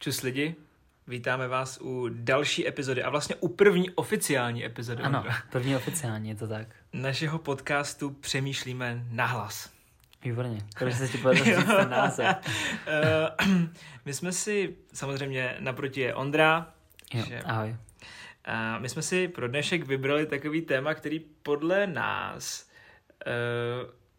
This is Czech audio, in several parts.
Čus lidi, vítáme vás u další epizody a vlastně u první oficiální epizody Ano, první oficiální, je to tak. našeho podcastu Přemýšlíme nahlas. Výborně, konečně se ti povedlo říct ten název. Eh, My jsme si, samozřejmě naproti je Ondra, Jo, že- ahoj. a my jsme si pro dnešek vybrali takový téma, který podle nás eh,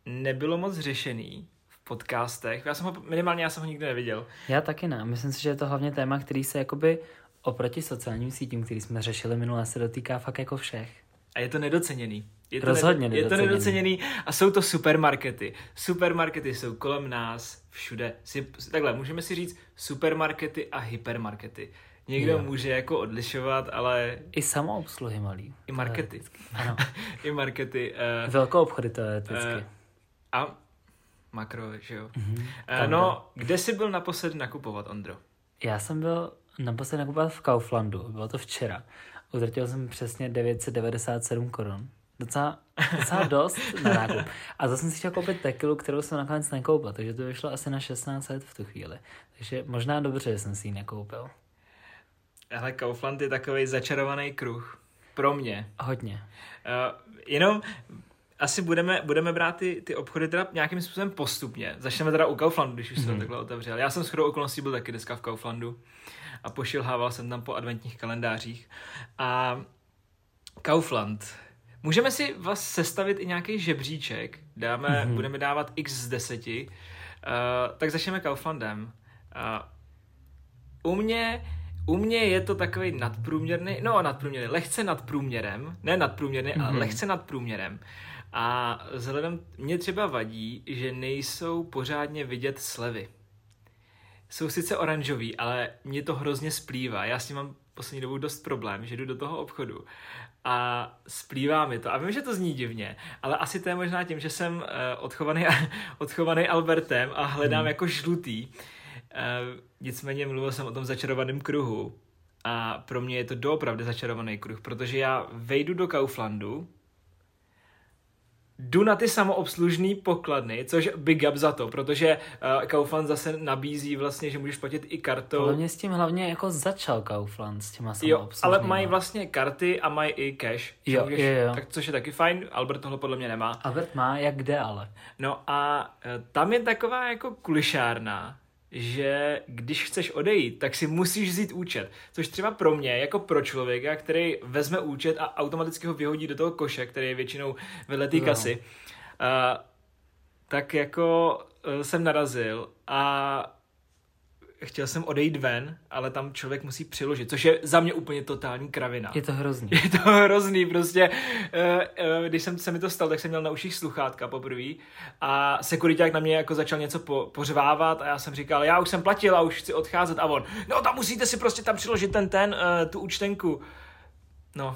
nebylo moc řešený podcastech. Já jsem ho, minimálně já jsem ho nikdy neviděl. Já taky ne. Myslím si, že je to hlavně téma, který se jakoby oproti sociálním sítím, který jsme řešili minule, se dotýká fakt jako všech. A je to nedoceněný. Je to Rozhodně nedo, Je to nedoceněný. a jsou to supermarkety. Supermarkety jsou kolem nás všude. Si, takhle, můžeme si říct supermarkety a hypermarkety. Někdo Jo. může jako odlišovat, ale I samoobsluhy malý. i markety. Ano, I markety. Uh, velkou obchody to je vždycky. Eh, a makro, že jo. Mhm, Uh, no, kde jsi byl naposledy nakupovat, Ondro? Já jsem byl naposledy nakupovat v Kauflandu, bylo to včera. Utratil jsem přesně 997 korun. Docela, docela dost na nákup. A zase jsem si chtěl koupit tekilu, kterou jsem nakonec nekoupil, takže to vyšlo asi na 1600 v tu chvíli. Takže možná dobře, že jsem si ji nekoupil. Hele, Kaufland je takový začarovaný kruh. Pro mě. Hodně. Uh, jenom asi budeme, budeme brát ty, ty obchody teda nějakým způsobem postupně. Začneme teda u Kauflandu, když už jsem Mhm. to takhle otevřel. Já jsem shodou okolností byl taky dneska v Kauflandu a pošilhával jsem tam po adventních kalendářích. A Kaufland. Můžeme si vás sestavit i nějaký žebříček. Dáme, Mhm. budeme dávat x z deseti. Uh, tak začneme Kauflandem. Uh, u mě u mě je to takový nadprůměrný, no nadprůměrný, lehce nad průměrem, ne nadprůměrný, mm-hmm. ale Mhm. lehce nad průměrem. A vzhledem, mě třeba vadí, že nejsou pořádně vidět slevy. Jsou sice oranžový, ale mě to hrozně splývá. Já s tím mám poslední dobou dost problém, že jdu do toho obchodu a splývá mi to. A vím, že to zní divně, ale asi to je možná tím, že jsem uh, odchovaný, odchovaný Albertem a hledám Hmm. jako žlutý. Uh, nicméně mluvil jsem o tom začarovaném kruhu a pro mě je to doopravdy začarovaný kruh, protože já vejdu do Kauflandu, jdu na ty samoobslužný pokladny, což big up za to, protože uh, Kaufland zase nabízí vlastně, že můžeš platit i kartou. Podle mě s tím hlavně jako začal Kaufland s těma Jo, ale mají vlastně karty a mají i cash. Jo, můžeš, jo, jo. Tak, což je taky fajn, Albert tohle podle mě nemá. Albert má, jak kde ale. No a e, tam je taková jako kulišárna, že když chceš odejít, tak si musíš vzít účet. Což třeba pro mě, jako pro člověka, který vezme účet a automaticky ho vyhodí do toho koše, který je většinou vedle té Jo. kasy, uh, tak jako uh, jsem narazil a chtěl jsem odejít ven, ale tam člověk musí přiložit, což je za mě úplně totální kravina. Je to hrozný. Je to hrozný, prostě. eh, eh, Když jsem se mi to stalo, tak jsem měl na uších sluchátka poprvé a sekuriták na mě jako začal něco po, pořvávat a já jsem říkal, já už jsem platil a už chci odcházet a on, no tam musíte si prostě tam přiložit ten, ten, eh, tu účtenku. No,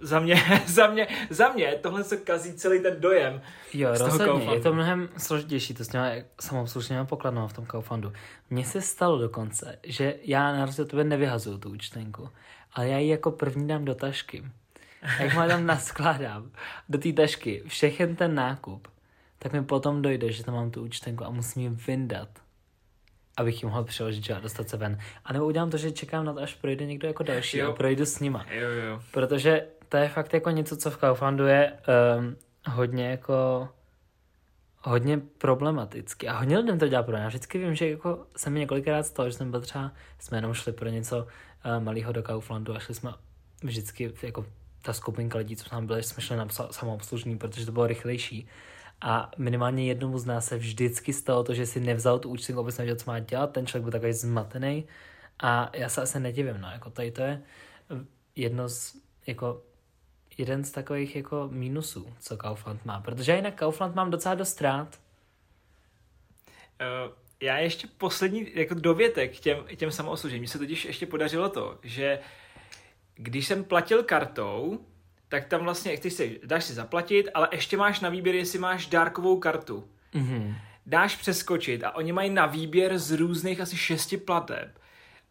za mě, za mě, za mě tohle se kazí celý ten dojem. Jo, z toho rozhodně. Je to mnohem složitější to s těma samoobslužnýma pokladnama v tom Kauflandu. Mně se stalo dokonce, že já na rozdíl od tebe nevyhazuju tu účtenku, ale já ji jako první dám do tašky. A jak tam naskládám do té tašky všechen ten nákup, tak mi potom dojde, že tam mám tu účtenku a musím ji vyndat, abych ji mohl přiložit že, a dostat se ven. A nebo udělám to, že čekám na to, až projde někdo jako další Jo. a projdu s nima. Jo, jo. Protože to je fakt jako něco, co v Kauflandu je um, hodně jako hodně problematický. A hodně lidem to dělá pro mě. Já vždycky vím, že jako se mi několikrát stalo, že jsem byl třeba, jsme jenom šli pro něco uh, malého do Kauflandu a šli jsme vždycky jako ta skupinka lidí, co tam byli, jsme šli na samoobslužný, protože to bylo rychlejší. A minimálně jednomu z nás se vždycky stalo to, že si nevzal tu účtenku, vůbec nevěděl, co má dělat, ten člověk byl takový zmatený. A já se asi nedivím, no, jako tady to je jedno z, jako jeden z takových jako mínusů, co Kaufland má. Protože jinak Kaufland mám docela dost rád. Uh, já ještě poslední jako dovětek k těm, těm samoobslužením. Mně se totiž ještě podařilo to, že když jsem platil kartou, tak tam vlastně, ty si, dáš si zaplatit, ale ještě máš na výběr, jestli máš dárkovou kartu. Mhm. Dáš přeskočit a oni mají na výběr z různých asi šesti plateb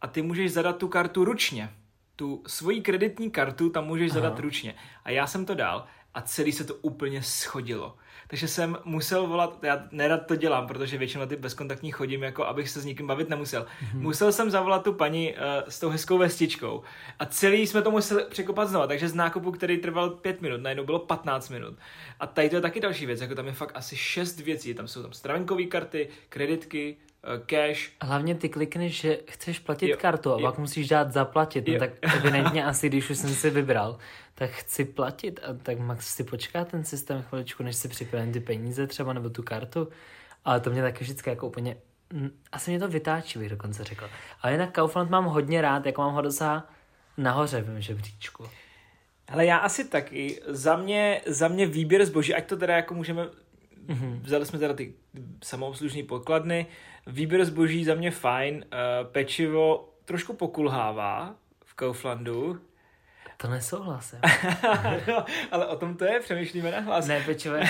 a ty můžeš zadat tu kartu ručně. Tu svoji kreditní kartu tam můžeš Aha. zadat ručně. A já jsem to dal a celý se to úplně schodilo. takže jsem musel volat, já nerad to dělám, protože většinou ty bezkontaktní chodím, jako abych se s nikým bavit nemusel. Mm-hmm. Musel jsem zavolat tu paní uh, s tou hezkou vestičkou a celý jsme to museli překopat znova, takže z nákupu, který trval 5 minut, najednou bylo 15 minut. A tady to je taky další věc, jako tam je fakt asi 6 věcí, tam jsou tam stravenkové karty, kreditky, cash. Hlavně ty klikneš, že chceš platit Jo, kartu a jo. pak musíš dát zaplatit, no Jo. tak evidentně asi, když už jsem si vybral, tak chci platit a tak Max si počká ten systém chviličku, než si připravím ty peníze třeba nebo tu kartu, ale to mě taky vždycky jako úplně, mm, asi mě to vytáčí, bych dokonce řekl. Ale jinak Kaufland mám hodně rád, jako mám ho docela nahoře v mém žebříčku. Ale já asi taky. Za mě, za mě výběr zboží, ať to teda jako můžeme, mm-hmm. vzali jsme teda ty samoobslužní pokladny, výběr zboží za mě fajn, uh, pečivo trošku pokulhává v Kauflandu, To nesouhlasím. no, ale o tom to je, přemýšlíme na hlas. Ne, pečivo je,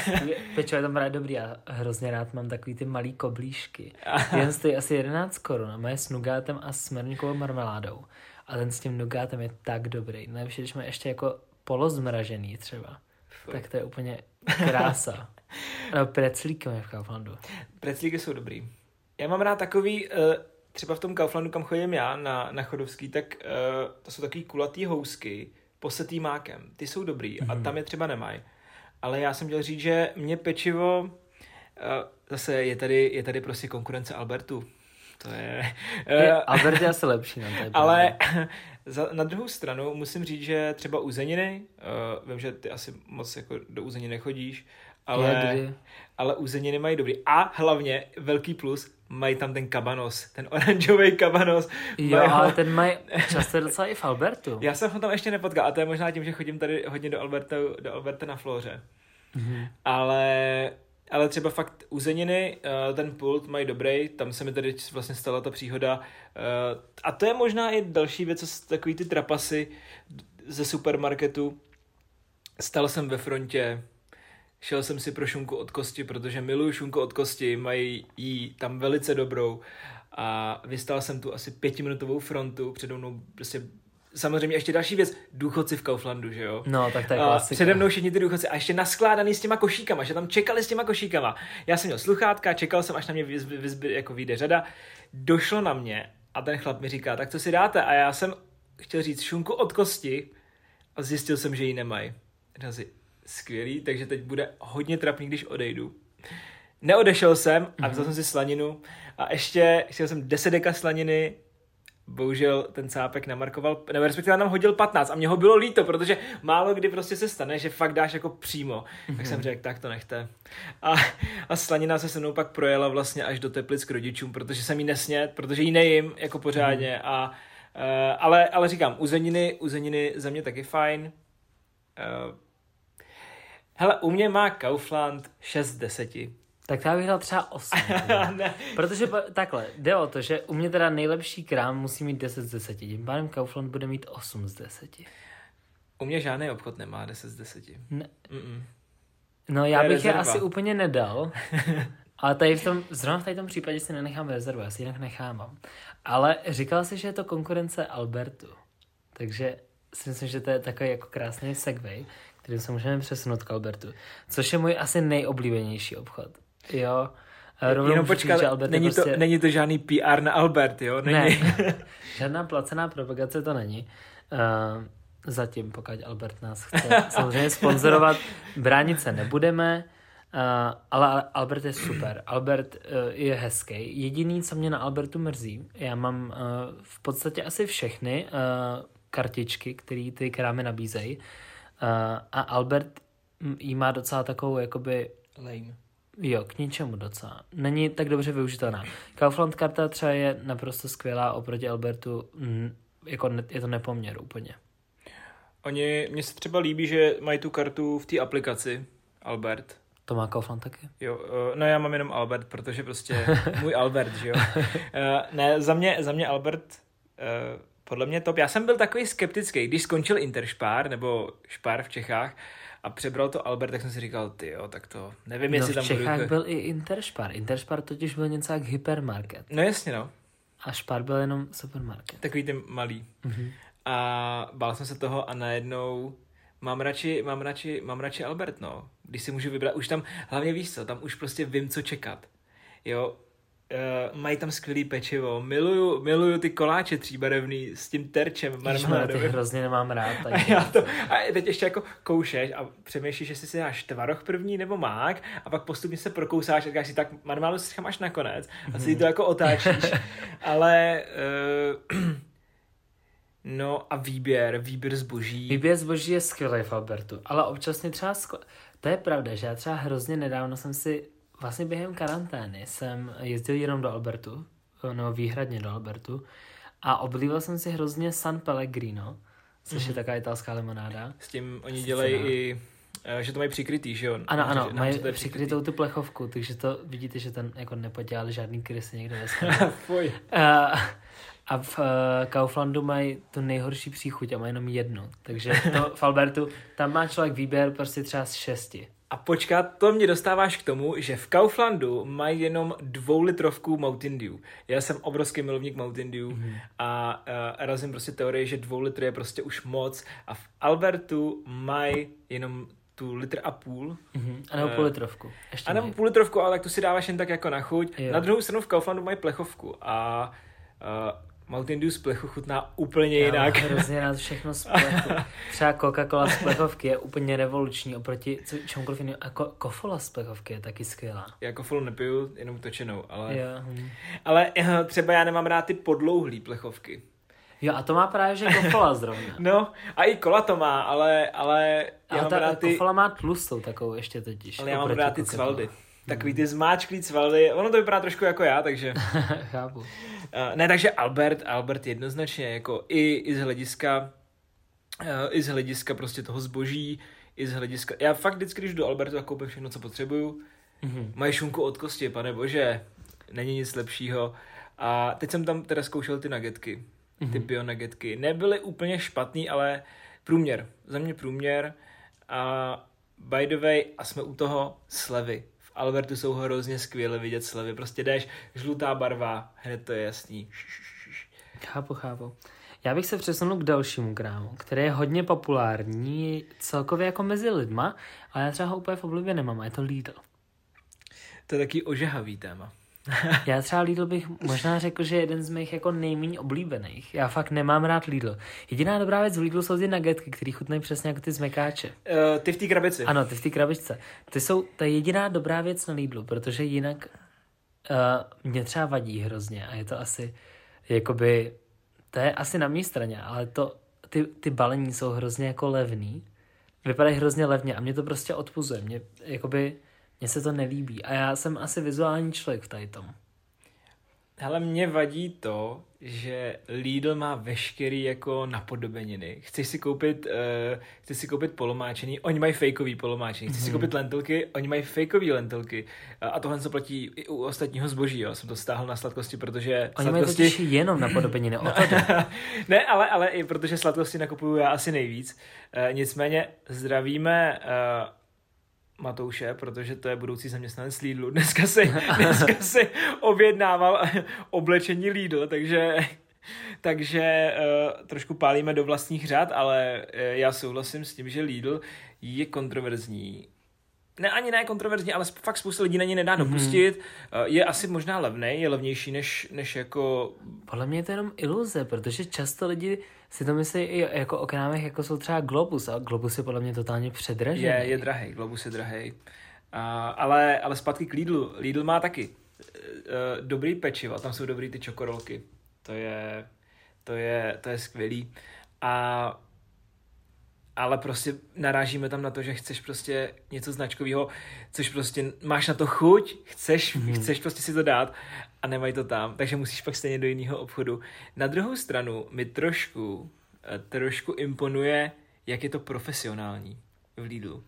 pečivo je tam rád dobrý, já hrozně rád mám takový ty malý koblížky. Jeden stojí asi 11 korun a má je s nugátem a s merníkovou marmeládou. A ten s tím nugátem je tak dobrý. Nejlepší, když má ještě jako polozmražený třeba. Fuj. Tak to je úplně krása. No, preclíkem je v Kauflandu. Preclíky jsou dobrý. Já mám rád takový, uh, třeba v tom Kauflandu, kam chodím já, na, na Chodovský, tak uh, to jsou takový kulatý housky, posetý mákem. Ty jsou dobrý mm-hmm. a tam je třeba nemají. Ale já jsem chtěl říct, že mě pečivo, uh, zase je tady, je tady prostě konkurence Albertu. To je... Uh, Albert je asi lepší. No, to je ale za, na druhou stranu musím říct, že třeba uzeniny, uh, vím, že ty asi moc jako do uzeniny nechodíš, ale, Je, ale uzeniny mají dobrý. A hlavně velký plus, mají tam ten kabanos, ten oranžový kabanos. Jo, Mají ho- ale ten mají často docela i v Albertu. Já jsem ho tam ještě nepotkal a to je možná tím, že chodím tady hodně do Alberta, do Alberta na Floře. Mhm. Ale, ale třeba fakt uzeniny, eh, ten pult mají dobrý, tam se mi tady vlastně stala ta příhoda. eh, A to je možná i další věc, takový ty trapasy ze supermarketu. Stal jsem ve frontě, šel jsem si pro šunku od kosti, protože miluju šunku od kosti, mají jí tam velice dobrou. A vystál jsem tu asi pětiminutovou frontu, přede mnou prostě Samozřejmě ještě další věc, důchodci v Kauflandu, že jo? No, tak to je klasika. přede mnou všichni ty důchodci a ještě naskládaný s těma košíkama, že tam čekali s těma košíkama. Já jsem měl sluchátka, čekal jsem, až na mě vyz, vyz, jako vyjde řada. Došlo na mě a ten chlap mi říká, tak co si dáte? A já jsem chtěl říct šunku od kosti a zjistil jsem, že ji nemají. Říkal si, skvělý, takže teď bude hodně trapný, když odejdu. Neodešel jsem a vzal jsem si slaninu a ještě chtěl jsem 10 deka slaniny, bohužel ten cápek namarkoval, nebo respektive nám hodil 15 a mě ho bylo líto, protože málo kdy prostě se stane, že fakt dáš jako přímo. Mm-hmm. Tak jsem řekl, tak to nechte. A, a slanina se se mnou pak projela vlastně až do Teplic k rodičům, protože jsem jí nesnět, protože ji nejím jako pořádně mm-hmm. a Uh, ale, ale říkám, uzeniny, uzeniny za mě taky fajn. Uh, hele, u mě má Kaufland 6 z 10. Tak já bych dal třeba 8. ne. Protože takhle, jde o to, že u mě teda nejlepší krám musí mít 10 z 10. Tím pádem Kaufland bude mít 8 z 10. U mě žádný obchod nemá 10 z 10. Ne. Mm-mm. No já je bych je rezerva. asi úplně nedal. Ale tady v tom, zrovna v tady tom případě si nenechám rezervu, já si jinak nechávám. Ale říkal jsi, že je to konkurence Albertu. Takže si myslím, že to je takový jako krásný segway, kterým se můžeme přesunout k Albertu. Což je můj asi nejoblíbenější obchod. Jo. A rovnou Jenom říct, počkat, že Albert není, prostě... to, není to žádný PR na Albert, jo? Není. Ne, žádná placená propagace to není. Uh, zatím, pokud Albert nás chce samozřejmě sponzorovat, bránit se nebudeme, uh, ale Albert je super. Albert uh, je hezký. Jediný, co mě na Albertu mrzí, já mám uh, v podstatě asi všechny uh, kartičky, které ty krámy nabízejí uh, a Albert mm, jí má docela takovou jakoby Lame. Jo, k ničemu docela. Není tak dobře využitelná. Kaufland karta třeba je naprosto skvělá oproti Albertu, mm, jako ne, je to nepoměr úplně. Oni, mně se třeba líbí, že mají tu kartu v té aplikaci Albert. To má Kaufland taky? Jo, eh, no já mám jenom Albert, protože prostě můj Albert, že jo. Eh, Ne, za mě, za mě Albert, eh, podle mě top. Já jsem byl takový skeptický, když skončil Interspár, nebo Špár v Čechách, a přebral to Albert, tak jsem si říkal, ty jo, tak to nevím, No jestli v tam Čechách budu... byl i Interspar. Interspar totiž byl něco jak hypermarket. No jasně, no. A Spar byl jenom supermarket. Takový ten malý. Mhm. A bál jsem se toho a najednou mám radši, mám radši, mám radši Albert, no. Když si můžu vybrat, už tam, hlavně víš co, tam už prostě vím, co čekat. Jo, Uh, mají tam skvělý pečivo. Miluju, miluju ty koláče tříbarevný s tím terčem marmeládovým. ty hrozně nemám rád. A, já to, a teď ještě jako koušeš a přemýšlíš, jestli si dáš tvaroh první nebo mák a pak postupně se prokousáš a říkáš si, tak marmeládu si až nakonec a si to jako otáčíš. Ale uh, no a výběr, výběr zboží. Výběr zboží je skvělý v Albertu, ale občas mě třeba, skl... to je pravda, že já třeba hrozně nedávno jsem si vlastně během karantény jsem jezdil jenom do Albertu, no výhradně do Albertu a oblíval jsem si hrozně San Pellegrino, což mm-hmm. je mhm. taková italská limonáda. S tím oni dělají i eh, že to mají přikrytý, že jo? Ano, ano, mají přikrytou přikrytý. tu plechovku, takže to vidíte, že ten jako nepodělali žádný krysy někde ve. Uh, a v uh, Kauflandu mají tu nejhorší příchuť a mají jenom jednu. Takže to v Albertu, tam má člověk výběr prostě třeba z šesti. A počkat, to mě dostáváš k tomu, že v Kauflandu mají jenom dvoulitrovku Mountain Dew. Já jsem obrovský milovník Mountain Dew mm-hmm. a uh, razím prostě teorie, že dvou litr je prostě už moc a v Albertu mají jenom tu litr a půl. Mm-hmm. A nebo půl litrovku. Ještě a nebo půl litrovku, ale tu si dáváš jen tak jako na chuť. Jo. Na druhou stranu v Kauflandu mají plechovku a uh, Mountain Dew z plechu chutná úplně Já jinak. Já hrozně rád všechno z plechu. Třeba Coca-Cola z plechovky je úplně revoluční oproti čemukoliv jinému. A ko- kofola z plechovky je taky skvělá. Já kofolu nepiju, jenom točenou, ale... Jo. Hm. Ale eh, třeba já nemám rád ty podlouhlý plechovky. Jo, a to má právě, že kofola zrovna. no, a i kola to má, ale, ale já mám ta rád ty... kofola má tlustou takovou ještě totiž. Ale já mám rád ty cvaldy. Takový ty zmáčklý cvaldy. Ono to vypadá trošku jako já, takže... Chápu. Uh, ne, takže Albert, Albert jednoznačně, jako i, i z hlediska uh, i z hlediska prostě toho zboží, i z hlediska... Já fakt vždycky, když jdu do Albertu, tak koupím všechno, co potřebuju. Mm-hmm. Mají šunku od kosti, pane bože, není nic lepšího. A teď jsem tam teda zkoušel ty nagetky, mm-hmm. ty bio nagetky. Nebyly úplně špatný, ale průměr. Za mě průměr. A by the way, a jsme u toho slevy. Albertu jsou hrozně skvěle vidět slevy. Prostě jdeš, žlutá barva, hned to je jasný. Chápu, chápu. Já bych se přesunul k dalšímu krámu, který je hodně populární celkově jako mezi lidma, ale já třeba ho úplně v oblibě nemám a je to Lidl. To je taky ožehavý téma. Já třeba Lidl bych možná řekl, že je jeden z mých jako nejméně oblíbených. Já fakt nemám rád Lidl. Jediná dobrá věc v Lidlu jsou ty nuggetky, které chutnají přesně jako ty zmekáče. Uh, ty v té krabici. Ano, ty v té krabičce. Ty jsou, je jediná dobrá věc na Lidlu, protože jinak uh, mě třeba vadí hrozně a je to asi, jakoby, to je asi na mé straně, ale to, ty, ty balení jsou hrozně jako levný. Vypadají hrozně levně a mě to prostě odpuzuje. Mě, jakoby, mně se to nelíbí a já jsem asi vizuální člověk v tady tom. Ale mě vadí to, že Lidl má veškerý jako napodobeniny. Chceš si koupit, uh, chceš si koupit polomáčení, oni mají fejkový polomáčení. Chceš mm-hmm. si mhm. koupit lentilky, oni mají fejkový lentilky. A tohle se platí i u ostatního zboží, jo. Jsem to stáhl na sladkosti, protože Oni sladkosti... mají totiž jenom napodobeniny, no, Ne, ale, ale i protože sladkosti nakupuju já asi nejvíc. Uh, nicméně zdravíme uh, Matouše, protože to je budoucí zaměstnanec Lidlu. Dneska si, dneska si objednával oblečení Lidl, takže, takže uh, trošku pálíme do vlastních řád, ale uh, já souhlasím s tím, že Lidl je kontroverzní ne ani ne kontroverzní, ale fakt spousta lidí na ně nedá mhm. dopustit. Mm-hmm. Je asi možná levný, je levnější než, než jako... Podle mě je to jenom iluze, protože často lidi si to myslí i jako o krámech, jako jsou třeba Globus a Globus je podle mě totálně předražený. Je, je drahý, Globus je drahý. A, ale, ale zpátky k Lidlu. Lidl má taky uh, dobrý pečivo, tam jsou dobrý ty čokorolky. To je, to je, to je skvělý. A ale prostě narážíme tam na to, že chceš prostě něco značkového, což prostě máš na to chuť, chceš, mm. chceš prostě si to dát a nemají to tam, takže musíš pak stejně do jiného obchodu. Na druhou stranu mi trošku, eh, trošku imponuje, jak je to profesionální v Lidlu.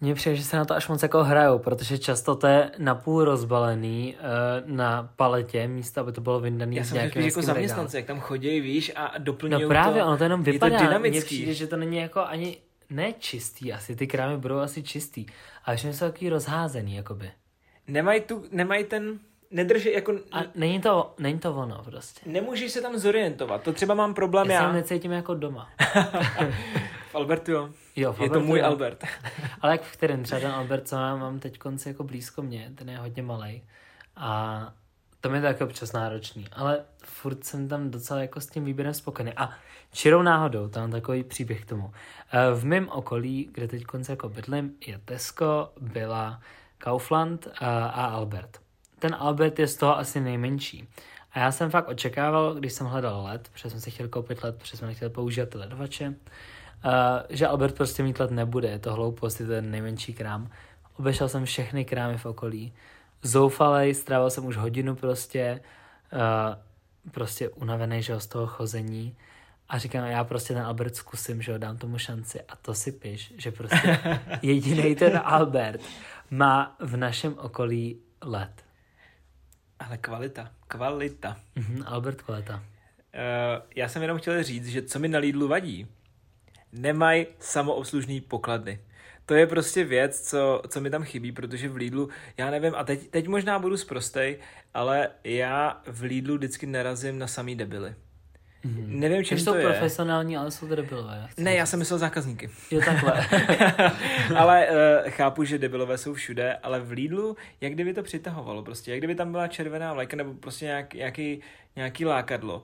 Mně přijde, že se na to až moc jako hrajou, protože často to je napůl rozbalený uh, na paletě, místo, aby to bylo vyndaný Já jsem řekl, jako zaměstnance, jak tam chodí, víš, a doplňují No právě, to, ono to jenom vypadá. Mně přijde, že to není jako ani ne čistý, asi ty krámy budou asi čistý, ale že jsou takový rozházený, jakoby. Nemají tu, nemají ten, nedrží jako... A není to, není to ono prostě. Nemůžeš se tam zorientovat, to třeba mám problém já. Já se necítím jako doma. v Albertu, jo. Jo, Je to můj jo. Albert. Ale jak v kterém? Třeba ten Albert, co mám, mám teď konci jako blízko mě, ten je hodně malý. A to mi je taky občas náročný, ale furt jsem tam docela jako s tím výběrem spokojený. A čirou náhodou, tam mám takový příběh k tomu. Eh, V mém okolí, kde teď konce jako bydlím, je Tesco, byla Kaufland a, a Albert. Ten Albert je z toho asi nejmenší. A já jsem fakt očekával, když jsem hledal led, protože jsem si chtěl koupit led, protože jsem nechtěl používat ty ledovače, že Albert prostě mít led nebude, je to hloupost, je to ten nejmenší krám. Obešel jsem všechny krámy v okolí. Zoufalej, strávil jsem už hodinu prostě, uh, prostě unavený, že z toho chození. A říkám, já prostě ten Albert zkusím, že jo, dám tomu šanci. A to si piš, že prostě jediný ten Albert má v našem okolí led. Ale kvalita, kvalita. Mhm, Albert Koleta. Uh, já jsem jenom chtěl říct, že co mi na Lidlu vadí, nemají samoobslužný pokladny. To je prostě věc, co, co mi tam chybí, protože v Lidlu, já nevím, a teď, teď možná budu zprostej, ale já v Lidlu vždycky narazím na samý debily. Mm-hmm. Nevím, čím Když to jsou je. profesionální, ale jsou to debilové. Ne, já jsem myslel zákazníky. Jo, takhle. ale uh, chápu, že debilové jsou všude, ale v Lidlu, jak kdyby to přitahovalo prostě, jak kdyby tam byla červená vlajka nebo prostě nějak, nějaký, nějaký lákadlo.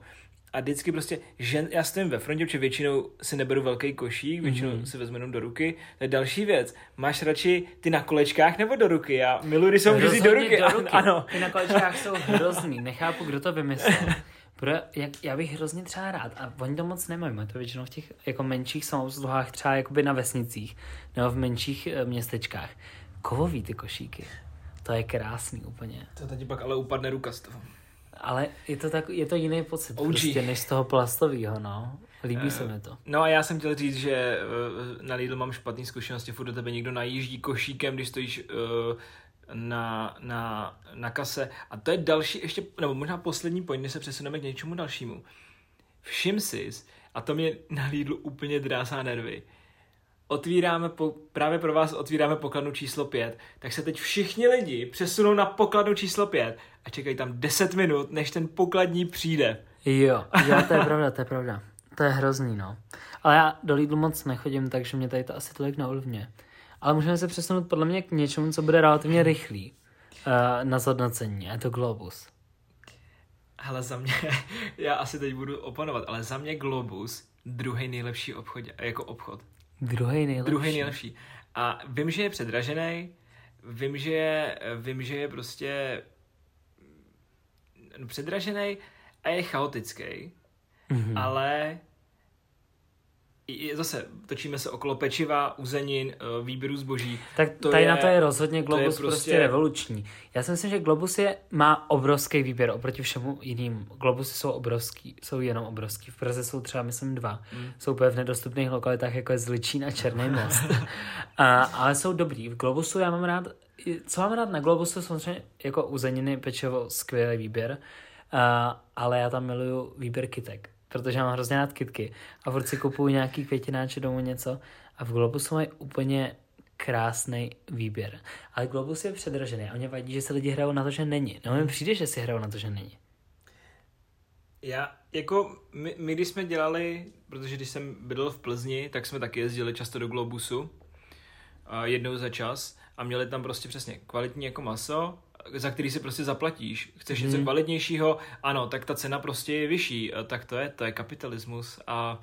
A vždycky prostě, žen, já stojím ve frontě, protože většinou si neberu velký košík, většinou mm-hmm. si vezmu jenom do ruky. To je další věc. Máš radši ty na kolečkách nebo do ruky? Já miluji, když jsou do Rozhodně ruky. do ruky. Ano. Ty na kolečkách jsou hrozný. Nechápu, kdo to vymyslel. Pro, jak, já bych hrozně třeba rád, a oni to moc nemají, mají to většinou v těch jako menších samoobsluhách, třeba jakoby na vesnicích, nebo v menších e, městečkách. Kovový ty košíky. To je krásný úplně. To teď pak ale upadne ruka z toho. Ale je to, tak, je to jiný pocit OG. prostě, než z toho plastového, no. Líbí se mi to. No a já jsem chtěl říct, že eh, na Lidl mám špatné zkušenosti, furt do tebe někdo najíždí košíkem, když stojíš eh, na, na, na kase. A to je další, ještě, nebo možná poslední point, než se přesuneme k něčemu dalšímu. Všim si, a to mě na Lidlu úplně drásá nervy, otvíráme, po, právě pro vás otvíráme pokladnu číslo 5, tak se teď všichni lidi přesunou na pokladnu číslo 5 a čekají tam 10 minut, než ten pokladní přijde. Jo, jo, to je pravda, to je pravda. To je hrozný, no. Ale já do Lidlu moc nechodím, takže mě tady to asi tolik neovlivňuje. Ale můžeme se přesunout podle mě k něčemu, co bude relativně rychlý uh, na zhodnocení. A je to Globus. Ale za mě, já asi teď budu opanovat, ale za mě Globus druhý nejlepší obchod, jako obchod. Druhý nejlepší. Druhý nejlepší. A vím, že je předražený, vím, že je, vím, že je prostě no, předražený a je chaotický, Mhm. ale zase točíme se okolo pečiva, uzenin, eh, výběru zboží. Tak to tady je- na to je rozhodně to je Globus prostě... prostě- revoluční. Já si myslím, že Globus je, má obrovský výběr oproti všemu jiným. Globusy jsou obrovský, jsou jenom obrovský. V Praze jsou třeba, myslím, dva. Mm. Jsou úplně v nedostupných lokalitách, jako je Zličín a Černý most. a, ale jsou dobrý. V Globusu já mám rád, co mám rád na Globusu, samozřejmě jako uzeniny, pečivo, skvělý výběr. A, ale já tam miluju výběr kytek, protože mám hrozně rád kytky a furt si kupuju nějaký květináče domů něco a v Globusu mají úplně krásný výběr. Ale Globus je předražený a mě vadí, že se lidi hrajou na to, že není. No mi přijde, že si hrajou na to, že není. Já, jako, my, my když jsme dělali, protože když jsem bydlel v Plzni, tak jsme taky jezdili často do Globusu, jednou za čas a měli tam prostě přesně kvalitní jako maso, za který si prostě zaplatíš. Chceš něco Mhm. kvalitnějšího, ano, tak ta cena prostě je vyšší, a tak to je, to je kapitalismus a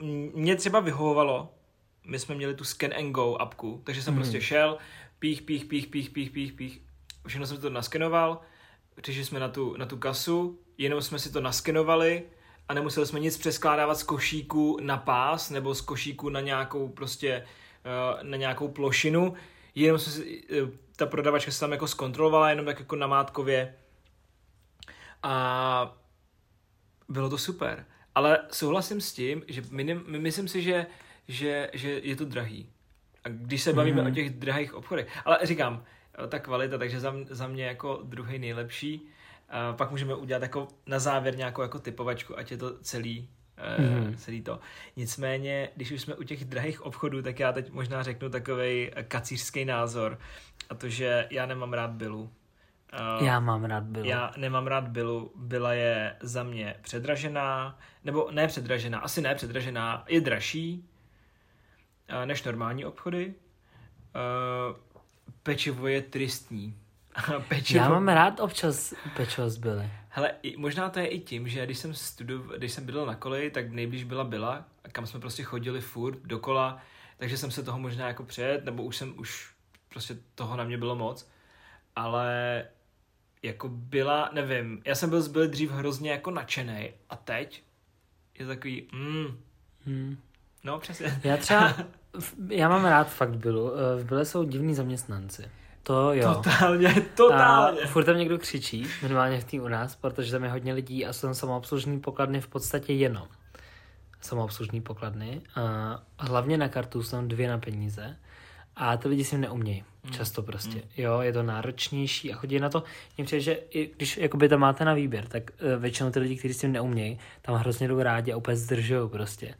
uh, mě třeba vyhovovalo, my jsme měli tu Scan and Go apku, takže jsem Mhm. prostě šel, pích, pích, pích, pích, pích, pích, pích, všechno jsem to naskenoval, přišli jsme na tu, na tu kasu, jenom jsme si to naskenovali a nemuseli jsme nic přeskládávat z košíku na pás nebo z košíku na nějakou prostě eh, na nějakou plošinu, jenom jsme si, eh, ta prodavačka se tam jako zkontrolovala jenom tak jako namátkově a bylo to super. Ale souhlasím s tím, že minim, my, myslím si, že, že, že je to drahý. A když se bavíme Mhm. o těch drahých obchodech. Ale říkám, eh, ta kvalita, takže za, za mě jako druhý nejlepší. A pak můžeme udělat jako na závěr nějakou jako typovačku, ať je to celý, Mhm. mm. celý to. Nicméně, když už jsme u těch drahých obchodů, tak já teď možná řeknu takový kacířský názor. A to, že já nemám rád Bilu. Uh, Já mám rád bylo. já nemám rád Bilu. Byla je za mě předražená, nebo ne předražená, asi ne předražená, je dražší uh, než normální obchody. Uh, pečivo je tristní. pečivo... Já mám rád občas pečivo z Billy. Hele, možná to je i tím, že když jsem studu, když jsem bydlel na koleji, tak nejblíž byla Byla, kam jsme prostě chodili furt dokola, takže jsem se toho možná jako přejet, nebo už jsem, už prostě toho na mě bylo moc, ale jako byla, nevím, já jsem byl z Billy dřív hrozně jako nadšený a teď je takový, mm, Hmm. no přesně. Já třeba, já mám rád fakt Billu. Eh, V Byle jsou divní zaměstnanci. To jo. Totálně, totálně. A furt tam někdo křičí, minimálně v tým u nás, protože tam je hodně lidí a jsou tam samoobslužní pokladny v podstatě jenom. Samoobslužní pokladny. A hlavně na kartu jsou tam dvě na peníze. A ty lidi si neumějí. Často prostě. Jo, je to náročnější a chodí na to. Mně přijde, že i když jakoby tam máte na výběr, tak uh, většinou ty lidi, kteří s tím neumějí, tam hrozně jdou rádi a úplně zdržují prostě.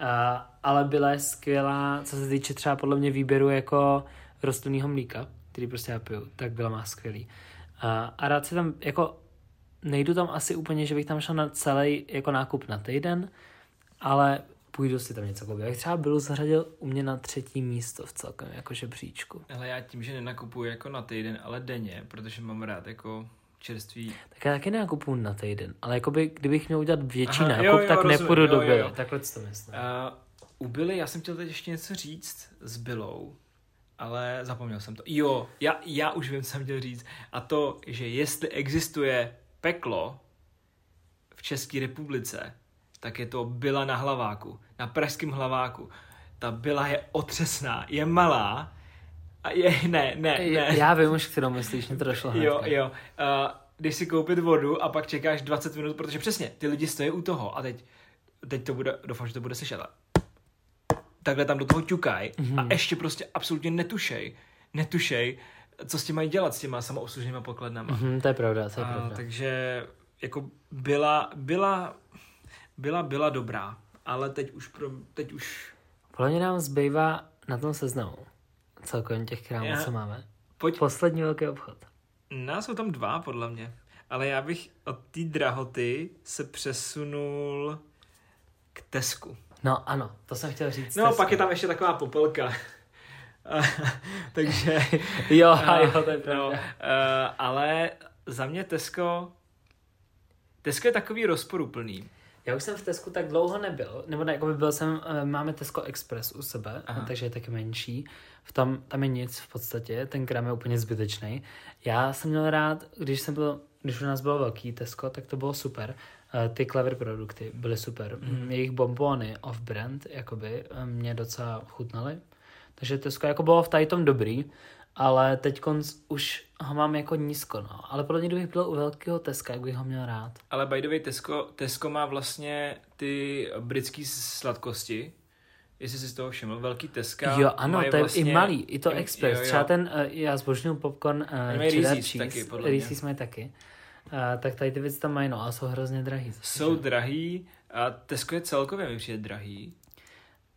A, ale byla je skvělá, co se týče třeba podle mě výběru jako rostlinného mlíka, který prostě já piju, tak byla má skvělý. A, a rád si tam, jako nejdu tam asi úplně, že bych tam šel na celý jako nákup na týden, ale půjdu si tam něco koupit. Jak třeba byl zařadil u mě na třetí místo v celkem jako žebříčku. Ale já tím, že nenakupuji jako na týden, ale denně, protože mám rád jako čerství Tak já taky nenakupuju na týden, ale jakoby, kdybych měl udělat větší Aha, nákup, jo, jo, tak rozumím, nepůjdu jo, do. Takhle to myslím. Uh, u Billy, já jsem chtěl teď ještě něco říct s Billou, ale zapomněl jsem to. Jo, já, já už vím, co jsem chtěl říct. A to, že jestli existuje peklo v České republice, tak je to byla na hlaváku, na pražském hlaváku. Ta byla je otřesná, je malá a je, ne, ne, ne. Já vím už, kterou myslíš, mě to došlo. Jo, jo. Uh, když si koupit vodu a pak čekáš 20 minut, protože přesně, ty lidi stojí u toho a teď, teď to bude, doufám, že to bude slyšet, takhle tam do toho ťukaj mm-hmm. a ještě prostě absolutně netušej, netušej, co s tím mají dělat, s těma samoobslužnýma pokladnama. Mhm, to je pravda, to je A, pravda. takže jako byla, byla, byla, byla dobrá, ale teď už, pro, teď už, mě nám zbývá na tom seznamu celkově těch krámů, Já- co máme. pojď, Poslední velký obchod. nás jsou tam dva, podle mě, ale já bych od té drahoty se přesunul k Tesku. No ano, to jsem chtěl říct. No, pak je tam ještě taková popelka. Takže... Jo, eh, jo, to je pravda. no, ale za mě Tesco... Tesco je takový rozporuplný. Já už jsem v Tesku tak dlouho nebyl, nebo ne, jakoby byl jsem, eh, máme Tesco Express u sebe, Aha. takže je taky menší. V tom, tam je nic v podstatě, ten krám je úplně zbytečný. Já jsem měl rád, když jsem byl, když u nás bylo velký Tesco, tak to bylo super. Eh, Ty Clever produkty byly super. Mm. Jejich bombony off-brand, jakoby, eh, mě docela chutnaly. Takže Tesco jako bylo v tom dobrý, ale teď už ho mám jako nízko, no. Ale podle mě, kdybych byl u velkého Teska, jak bych ho měl rád. Ale by the way, Tesco, Tesco má vlastně ty britské sladkosti. Jestli jsi z toho všiml, velký Teska. Jo, ano, to je vlastně, i malý, i to Express. jo, jo. Třeba ten, uh, já zbožňuju popcorn uh, Reese's cheese, taky, podle mě. Reese's mají taky. Uh, tak tady ty věci tam mají, no a jsou hrozně drahý. Jsou že? drahý a Tesco je celkově mi přijde drahý.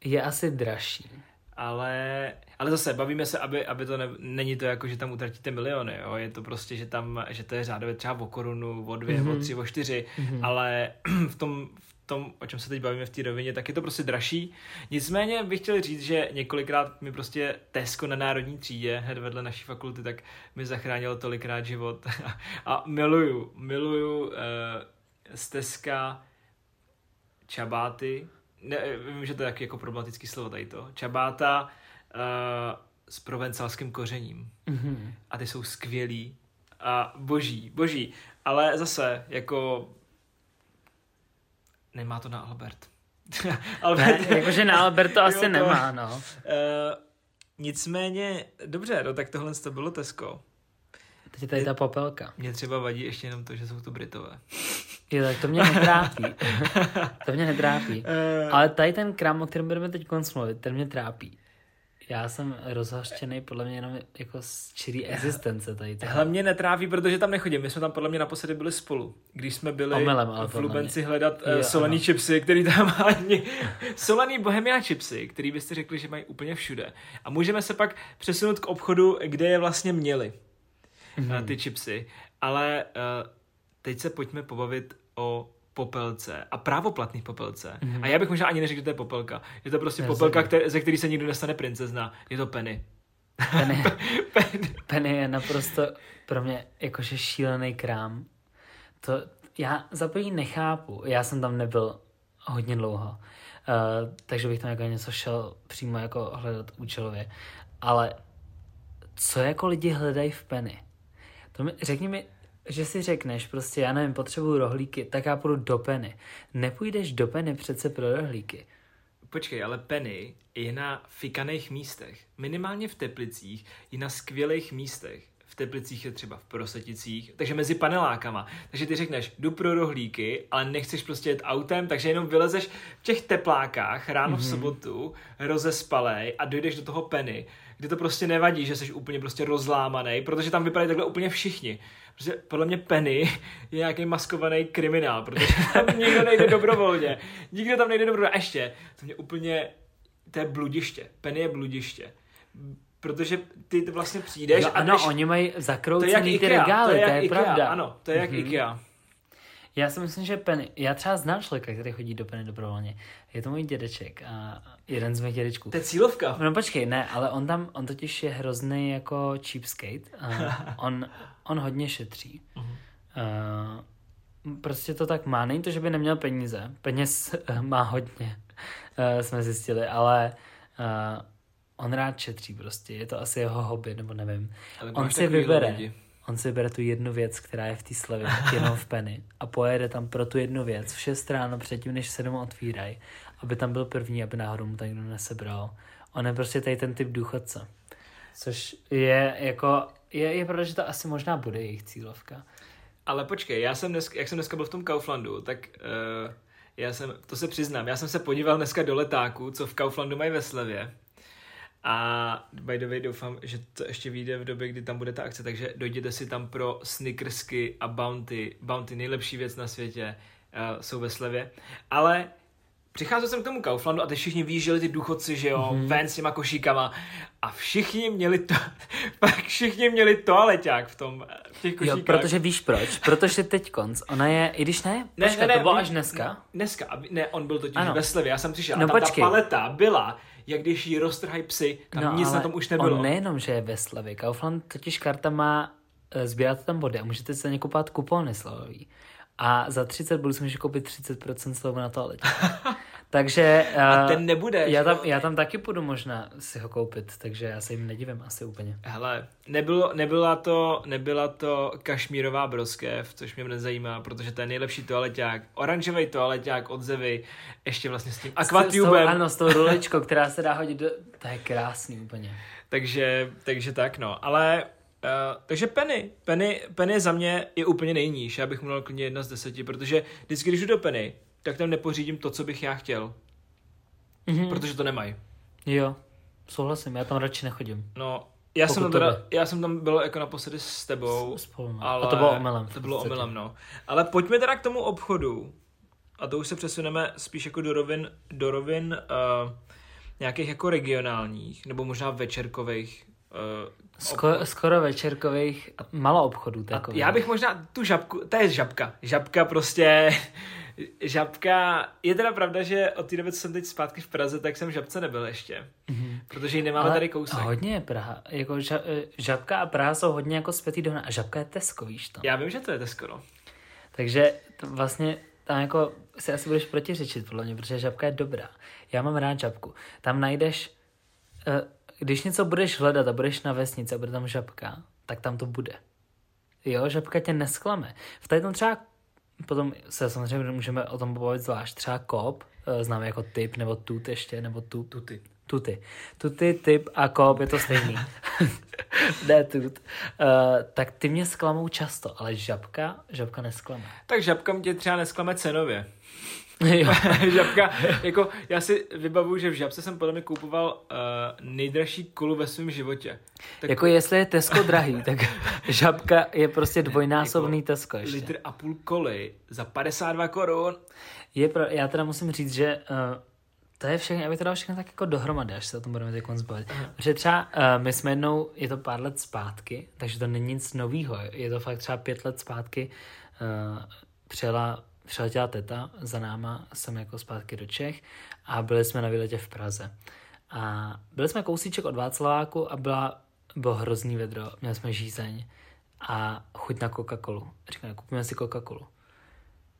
Je asi dražší. Ale, ale zase bavíme se, aby, aby to ne, není to jako, že tam utratíte miliony, jo? je to prostě, že tam, že to je řádově třeba o korunu, o dvě, mm-hmm. o tři, o čtyři, mm-hmm. ale v tom, v tom, o čem se teď bavíme v té rovině, tak je to prostě dražší. Nicméně bych chtěl říct, že několikrát mi prostě Tesco na národní třídě, hned vedle naší fakulty, tak mi zachránilo tolikrát život. A miluju, miluju uh, z Teska čabáty, ne, vím, že to je taky jako problematický slovo tady to, čabáta uh, s provencálským kořením. Mm-hmm. A ty jsou skvělý a boží, boží. Ale zase, jako nemá to na Albert. Ne, jakože na Alberto Jo, asi to- nemá, no. Uh, nicméně, dobře, no tak tohle to bylo Tesco. Teď je tady ta popelka. Mě třeba vadí ještě jenom to, že jsou to Britové. Jo, tak to mě netrápí. to mě netrápí. Uh, Ale tady ten krám, o kterém budeme teď mluvit, ten mě trápí. Já jsem rozhořčený podle mě jenom jako z čirý existence tady toho. Hlavně netráví, protože tam nechodím. My jsme tam podle mě naposledy byli spolu. Když jsme byli Omylem, ale v Lubenci mě. hledat Jo, uh, solený ano. chipsy, který tam ani... solený bohemia chipsy, který byste řekli, že mají úplně všude. A můžeme se pak přesunout k obchodu, kde je vlastně měli. mm-hmm. ty chipsy. Ale uh, teď se pojďme pobavit o popelce a právoplatný popelce. Mm-hmm. A já bych možná ani neřekl, že to je popelka. Je to prostě popelka, které, ze který se nikdo nestane princezna. Je to Penny. Penny, Penny. Penny je naprosto pro mě jakože šílený krám. To, já za nechápu. Já jsem tam nebyl hodně dlouho. Uh, takže bych tam jako něco šel přímo jako hledat účelově. Ale co jako lidi hledají v Penny? To mi, řekni mi, že si řekneš prostě, já nevím, potřebuju rohlíky, tak já půjdu do Penny. Nepůjdeš do Penny přece pro rohlíky. Počkej, ale Penny je na fikaných místech. Minimálně v Teplicích je na skvělých místech. V Teplicích je třeba v Proseticích, takže mezi panelákama. Takže ty řekneš, jdu pro rohlíky, ale nechceš prostě jet autem, takže jenom vylezeš v těch teplákách ráno mm-hmm. v mhm. sobotu, rozespalej a dojdeš do toho Penny, kde to prostě nevadí, že jsi úplně prostě rozlámaný, protože tam vypadají takhle úplně všichni. Protože podle mě Penny je nějaký maskovaný kriminál, protože tam nikdo nejde dobrovolně. Nikdo tam nejde dobrovolně. A ještě, to mě úplně, to je bludiště. Penny je bludiště. Protože ty vlastně přijdeš jo, ano, než... oni mají zakroucený ty regály, to je, to je Ikea, pravda. Ano, to je jak mm-hmm. IKEA. Já si myslím, že Penny, já třeba znám člověka, který chodí do Penny dobrovolně. Je to můj dědeček a jeden z mých dědečků. To je cílovka. No počkej, ne, ale on tam, on totiž je hrozný jako cheapskate. A on, on hodně šetří. Uh-huh. Uh, prostě to tak má. Není to, že by neměl peníze. Peněz má hodně, uh, jsme zjistili, ale uh, on rád šetří prostě. Je to asi jeho hobby, nebo nevím. Ale on si vybere. Lidi on si bere tu jednu věc, která je v té slevě, jenom v Penny a pojede tam pro tu jednu věc v 6 ráno předtím, než se domů otvírají, aby tam byl první, aby náhodou mu to někdo nesebral. On je prostě tady ten typ důchodce. Což je jako, je, je pravda, že to asi možná bude jejich cílovka. Ale počkej, já jsem dneska, jak jsem dneska byl v tom Kauflandu, tak uh, já jsem, to se přiznám, já jsem se podíval dneska do letáku, co v Kauflandu mají ve slevě a by the way doufám, že to ještě vyjde v době, kdy tam bude ta akce, takže dojděte si tam pro Snickersky a Bounty. Bounty, nejlepší věc na světě, uh, jsou ve slevě. Ale přicházel jsem k tomu Kauflandu a teď všichni výjížděli ty důchodci, že jo, mm-hmm. ven s těma košíkama a všichni měli to, pak všichni měli toaleťák v tom, v těch košíkách. Jo, protože víš proč, protože teď konc, ona je, i když ne, ne, počkej, ne, ne, to bylo až dneska. Dneska, ne, on byl totiž ano. ve slevě, já jsem přišel no, a tam počkej. ta paleta byla jak když jí roztrhají psy, tam no, nic na tom už nebylo. On nejenom, že je ve slevě, Kaufland totiž karta má, eh, sbíráte tam body a můžete se někupovat kupony slovový. A za 30 bodů si můžeš koupit 30% slovo na toaletě. Takže... A ten nebude. Já tam, já tam taky půjdu možná si ho koupit, takže já se jim nedivím asi úplně. Hele, nebylo, nebyla, to, nebyla to kašmírová broskev, což mě nezajímá, protože to je nejlepší toaleťák. Oranžový toaleťák od Zevy, ještě vlastně s tím akvatubem. Ano, s tou rulečkou, která se dá hodit do... To je krásný úplně. Takže, takže tak no, ale Uh, takže Penny. Penny. Penny za mě je úplně nejníž. Já bych mu dal klidně jedna z deseti, protože vždycky, když jdu do Penny, tak tam nepořídím to, co bych já chtěl. Mm-hmm. Protože to nemají. Jo, souhlasím, já tam radši nechodím. No, já jsem, tam teda, já jsem tam byl jako naposledy s tebou. Spolu, no. ale A to bylo omylem. To bylo omylem, no. Ale pojďme teda k tomu obchodu. A to už se přesuneme spíš jako do rovin, do rovin uh, nějakých jako regionálních, nebo možná večerkových uh, Sko- skoro večerkových malo obchodů takových. Já bych možná tu žabku, to je žabka. Žabka prostě Žabka, je teda pravda, že od té doby, co jsem teď zpátky v Praze, tak jsem žabce nebyl ještě. Mm-hmm. Protože ji nemáme Ale tady kousek. hodně je Praha. Jako ža- eh, žabka a Praha jsou hodně jako zpětý dohna. A žabka je Tesco, víš to? Já vím, že to je Tesco, no. Takže to vlastně tam jako si asi budeš protiřečit, podle mě, protože žabka je dobrá. Já mám rád žabku. Tam najdeš, eh, když něco budeš hledat a budeš na vesnici a bude tam žabka, tak tam to bude. Jo, žabka tě nesklame. V tady tom třeba potom se samozřejmě můžeme o tom pobavit zvlášť. Třeba kop, eh, známe jako typ, nebo tut ještě, nebo tu, tuty. Tuty. Tuty, typ a kop je to stejný. ne tut. Uh, tak ty mě zklamou často, ale žabka, žabka nesklame. Tak žabka mě třeba nesklame cenově. žabka, jako já si vybavuju, že v žabce jsem podle mě kupoval uh, nejdražší kolu ve svém životě. Tak... Jako jestli je Tesco drahý, tak žabka je prostě dvojnásobný jako Tesco ještě. Litr a půl koly za 52 korun. Je pro, já teda musím říct, že uh, to je všechno, abych to dal všechno tak jako dohromady, až se o tom budeme teď zbavit. Protože třeba uh, my jsme jednou, je to pár let zpátky, takže to není nic novýho, je to fakt třeba pět let zpátky, uh, přijela, přiletěla teta za náma, jsem jako zpátky do Čech a byli jsme na výletě v Praze. A byli jsme kousíček od Václaváku a byla, bylo hrozný vedro, měli jsme žízeň a chuť na Coca-Colu. Říkám, kupíme si Coca-Colu.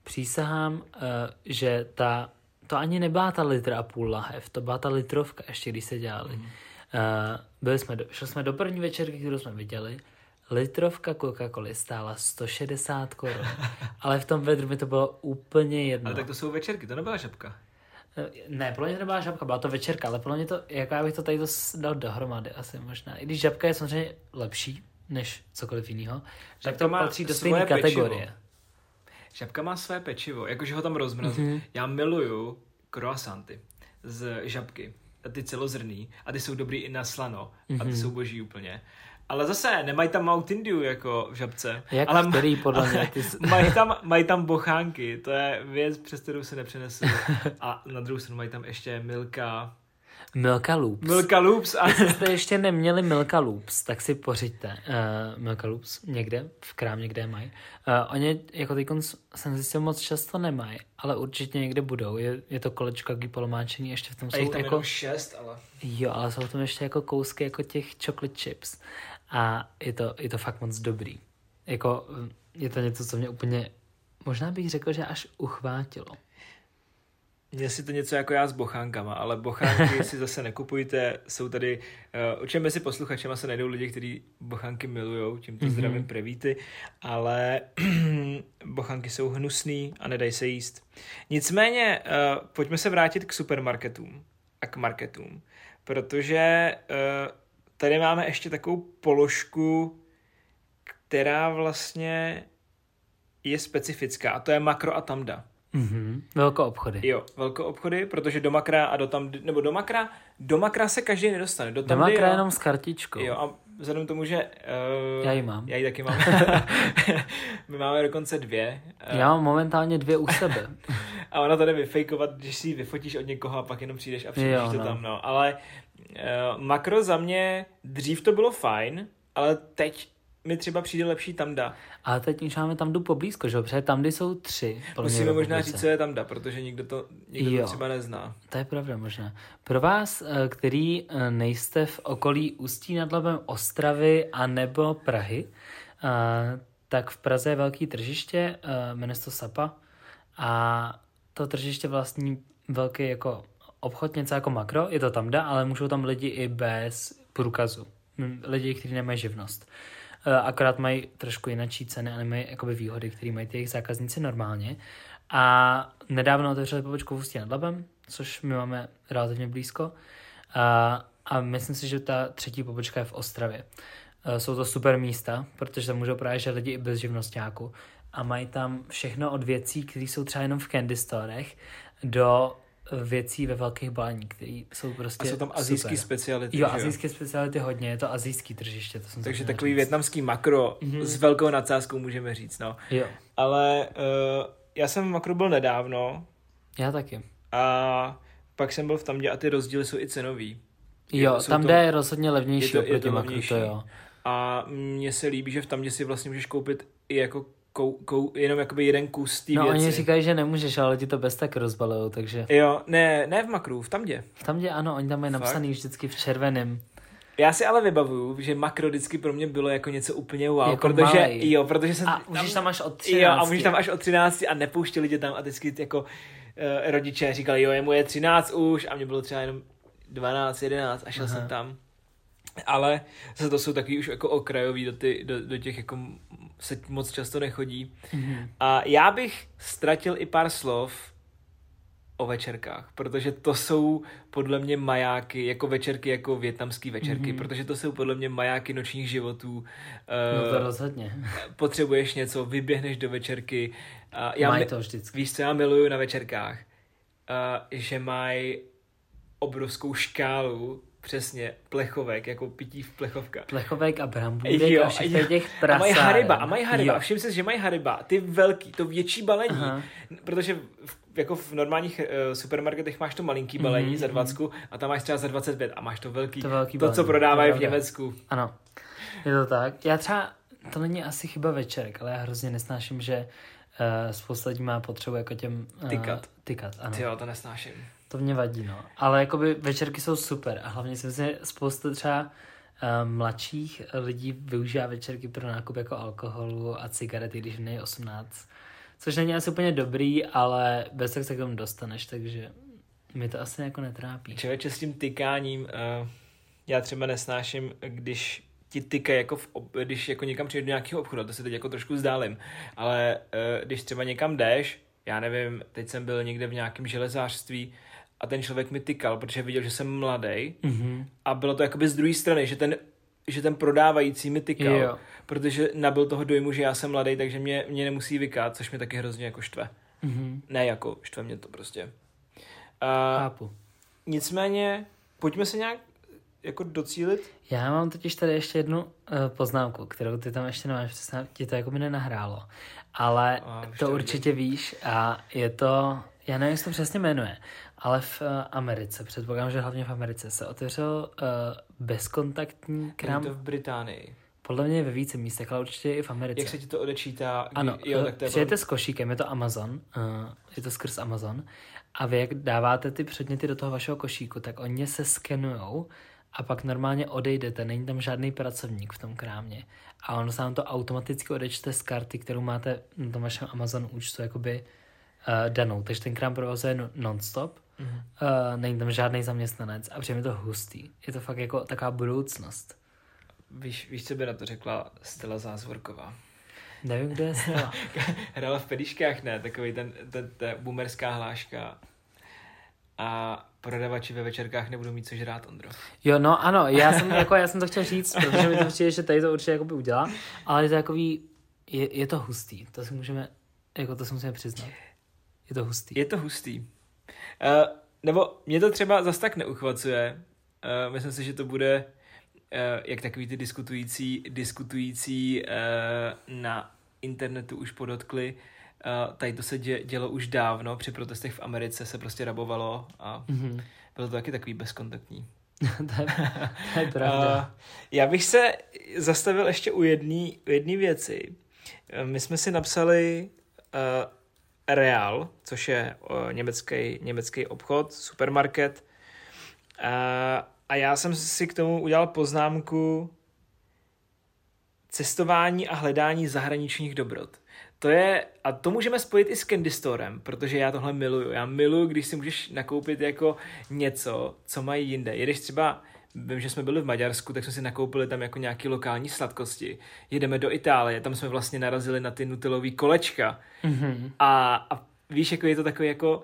Přísahám, uh, že ta to ani nebyla ta litr a půl lahev, to byla ta litrovka ještě, když se dělali. Mm. Uh, byli jsme do, šli jsme do první večerky, kterou jsme viděli, litrovka Coca-Coly stála 160 korun, ale v tom vedru mi to bylo úplně jedno. Ale tak to jsou večerky, to nebyla žabka. Eh, ne, podle mě to nebyla žabka, byla to večerka, ale podle mě to, jako já bych to tady to dal dohromady asi možná. I když žabka je samozřejmě lepší než cokoliv jiného, tak to, to patří do stejné kategorie. Pečivo. Žabka má své pečivo, jakože ho tam rozmrazí. Mm-hmm. Já miluju croissanty z žabky. A ty celozrný. A ty jsou dobrý i na slano. Mm-hmm. A ty mhm. jsou boží úplně. Ale zase nemají tam Mount Indiu jako v žabce. Jak ale který podle mě? Ty... mají, tam, mají tam bochánky, to je věc, přes kterou se nepřenesu. A na druhou stranu mají tam ještě Milka, Milka Loops. Milka Loops. A... Jestli jste ještě neměli Milka Loops, tak si pořiďte uh, Milka Loops někde, v krámě, kde mají. Uh, oni jako teď jsem zjistil moc často nemají, ale určitě někde budou. Je, je to kolečko jaký polomáčení, ještě v tom a jsou tam jako... šest, ale... Jo, ale jsou tam ještě jako kousky jako těch chocolate chips. A je to, je to fakt moc dobrý. Jako, je to něco, co mě úplně, možná bych řekl, že až uchvátilo. Si to něco jako já s bochánkama, ale bochánky si zase nekupujte. Jsou tady, uh, čem mezi posluchačema se najdou lidi, kteří bochánky milujou, tímto mm-hmm. zdravím prevíty, ale bochánky jsou hnusný a nedají se jíst. Nicméně, uh, pojďme se vrátit k supermarketům a k marketům, protože uh, tady máme ještě takovou položku, která vlastně je specifická a to je makro a tamda. Mm-hmm. Velko obchody. Jo, velko obchody, protože do makra a do tam, nebo do makra, do makra se každý nedostane. Do, do makra jo, jenom s kartičkou. Jo, a vzhledem tomu, že... Uh, já ji mám. Já ji taky mám. My máme dokonce dvě. Uh, já mám momentálně dvě u sebe. a ona to jde vyfejkovat, když si ji vyfotíš od někoho a pak jenom přijdeš a přijdeš to no. tam, no. Ale uh, makro za mě, dřív to bylo fajn, ale teď mi třeba přijde lepší tamda. Ale teď už máme tamdu poblízko, že Protože tamdy jsou tři. Musíme možná říct, co je tamda, protože nikdo to, nikdo to třeba nezná. To je pravda možná. Pro vás, eh, který eh, nejste v okolí Ústí nad Labem Ostravy a nebo Prahy, eh, tak v Praze je velký tržiště, jmenuje se to Sapa a to tržiště vlastní velký jako obchod, něco jako makro, je to tamda, ale můžou tam lidi i bez průkazu. Lidi, kteří nemají živnost. Eh, akorát mají trošku jinačí ceny a nemají jakoby výhody, které mají ty jejich zákazníci normálně. A nedávno otevřeli pobočku v Ústí nad Labem, což my máme relativně blízko. A, a myslím si, že ta třetí pobočka je v Ostravě. Eh, jsou to super místa, protože tam můžou právě že lidi i bez živnostňáku a mají tam všechno od věcí, které jsou třeba jenom v candy storech, do věcí ve velkých balení, které jsou prostě A jsou tam azijské speciality. Jo, azijské speciality hodně, je to azijský tržiště. To jsem Takže takový říct. větnamský makro mm-hmm. s velkou nadsázkou můžeme říct, no. Jo. Ale uh, já jsem v makro byl nedávno. Já taky. A pak jsem byl v tamdě a ty rozdíly jsou i cenový. Jo, jsou tam, to, je rozhodně levnější je to, je to makru, levnější. to jo. A mně se líbí, že v tamdě si vlastně můžeš koupit i jako kou, kou, jenom jakoby jeden kus té No věci. oni říkají, že nemůžeš, ale ti to bez tak rozbalujou, takže... Jo, ne, ne v makru, v tamdě. V tamdě ano, oni tam mají napsaný Fakt? vždycky v červeném. Já si ale vybavuju, že makro vždycky pro mě bylo jako něco úplně wow, jako protože, malej. jo, protože jsem... A můžeš tam až od 13. Jo, a můžeš tam až od 13 a nepouštěli tě tam a vždycky jako uh, rodiče říkali, jo, je mu je 13 už a mě bylo třeba jenom 12, 11 a šel Aha. jsem tam. Ale zase to jsou takový už jako okrajový, do, ty, do, do těch jako se moc často nechodí. Mm-hmm. A já bych ztratil i pár slov o večerkách, protože to jsou podle mě majáky, jako večerky, jako větnamský večerky, mm-hmm. protože to jsou podle mě majáky nočních životů. No to rozhodně. Potřebuješ něco, vyběhneš do večerky. Já mají to vždycky. Víš, co já miluju na večerkách? Uh, že mají obrovskou škálu Přesně, plechovek, jako pití v plechovkách. Plechovek a brambůrek jo, a všechny těch. A mají hariba, a mají hariba. Jo. Všim si, že mají hariba, ty velký, to větší balení, Aha. protože jako v normálních uh, supermarketech máš to malinký balení Mhm, za mhm. 20 a tam máš třeba za 25 a máš to velký. To velký to, balení, co to prodávají je v. Německu. Ano, je to tak. Já třeba, to není asi chyba večerek, ale já hrozně nesnáším, že uh, spousta lidí má potřebu jako těm... Uh, Tykat. Tykat, ano. Ty jo, to nesnáším. To mě vadí, no. Ale jakoby večerky jsou super a hlavně si myslím, že spousta třeba uh, mladších lidí využívá večerky pro nákup jako alkoholu a cigarety, když není 18. Což není asi úplně dobrý, ale bez tak se k tomu dostaneš, takže mi to asi jako netrápí. Člověče s tím tykáním, uh, já třeba nesnáším, když ti tykají jako, v, ob- když jako někam přijdeš do nějakého obchodu, to se teď jako trošku zdálím, ale uh, když třeba někam jdeš, já nevím, teď jsem byl někde v nějakém železářství a ten člověk mi tykal, protože viděl, že jsem mladý Mhm. a bylo to jakoby z druhé strany, že ten že ten prodávající mi tykal, Jo. protože nabil toho dojmu, že já jsem mladý, takže mě, mě nemusí vykat, což mě taky hrozně jako štve. Mhm. Ne jako, štve mě to prostě. Uh, Chápu. Nicméně, pojďme se nějak jako docílit. Já mám totiž tady ještě jednu uh, poznámku, kterou ty tam ještě nemáš, protože ti to jako by nenahrálo. Ale A, to určitě víš a je to, já nevím, jak se to přesně jmenuje, ale v uh, Americe, předpokládám, že hlavně v Americe, se otevřel uh, bezkontaktní Krám. krám, to v Británii. podle mě ve více místech, ale určitě i v Americe. Jak se ti to odečítá? Kdy, Ano, jo, eh, tak to je přijete s košíkem, je to Amazon, uh, je to skrz Amazon a vy jak dáváte ty předměty do toho vašeho košíku, tak oni se skenujou a pak normálně odejdete, není tam žádný pracovník v tom krámě a on se vám to automaticky odečte z karty, kterou máte na tom vašem Amazon účtu jakoby uh, danou, takže ten krám provozuje no- non-stop, Mhm. uh, není tam žádný zaměstnanec a přijde mi to hustý. Je to fakt jako taková budoucnost. Víš, víš, co by na to řekla Stella Zázvorková? Nevím, kde je Stella. Hrála v pediškách, ne? Takový ten, ten, ta boomerská hláška. A prodavači ve večerkách nebudou mít co žrát, Ondro. Jo, no ano, já jsem, jako, já jsem to chtěl říct, protože mi to přijde, že tady to určitě jakoby udělá, ale je to takový, je, je to hustý, to si můžeme, jako to si musíme přiznat. Je to hustý. Je to hustý. Uh, nebo mě to třeba zas tak neuchvacuje. Uh, myslím si, že to bude uh, jak takový ty diskutující, diskutující uh, na internetu už podotkli. Uh, tady to se dě, dělo už dávno, při protestech v Americe se prostě rabovalo a Mhm. bylo to taky takový bezkontaktní. to, je, to je pravda. Uh, já bych se zastavil ještě u jedné u jedný věci. Uh, My jsme si napsali uh, Real, což je uh, německý, německý obchod, supermarket. Uh, a já jsem si k tomu udělal poznámku cestování a hledání zahraničních dobrot. To je, a to můžeme spojit i s Candy Storem, protože já tohle miluju. Já miluju, když si můžeš nakoupit jako něco, co mají jinde. Jedeš třeba, vím, že jsme byli v Maďarsku, tak jsme si nakoupili tam jako nějaký lokální sladkosti. Jedeme do Itálie, tam jsme vlastně narazili na ty nutelový kolečka. Mhm. A, a víš, jako je to takový jako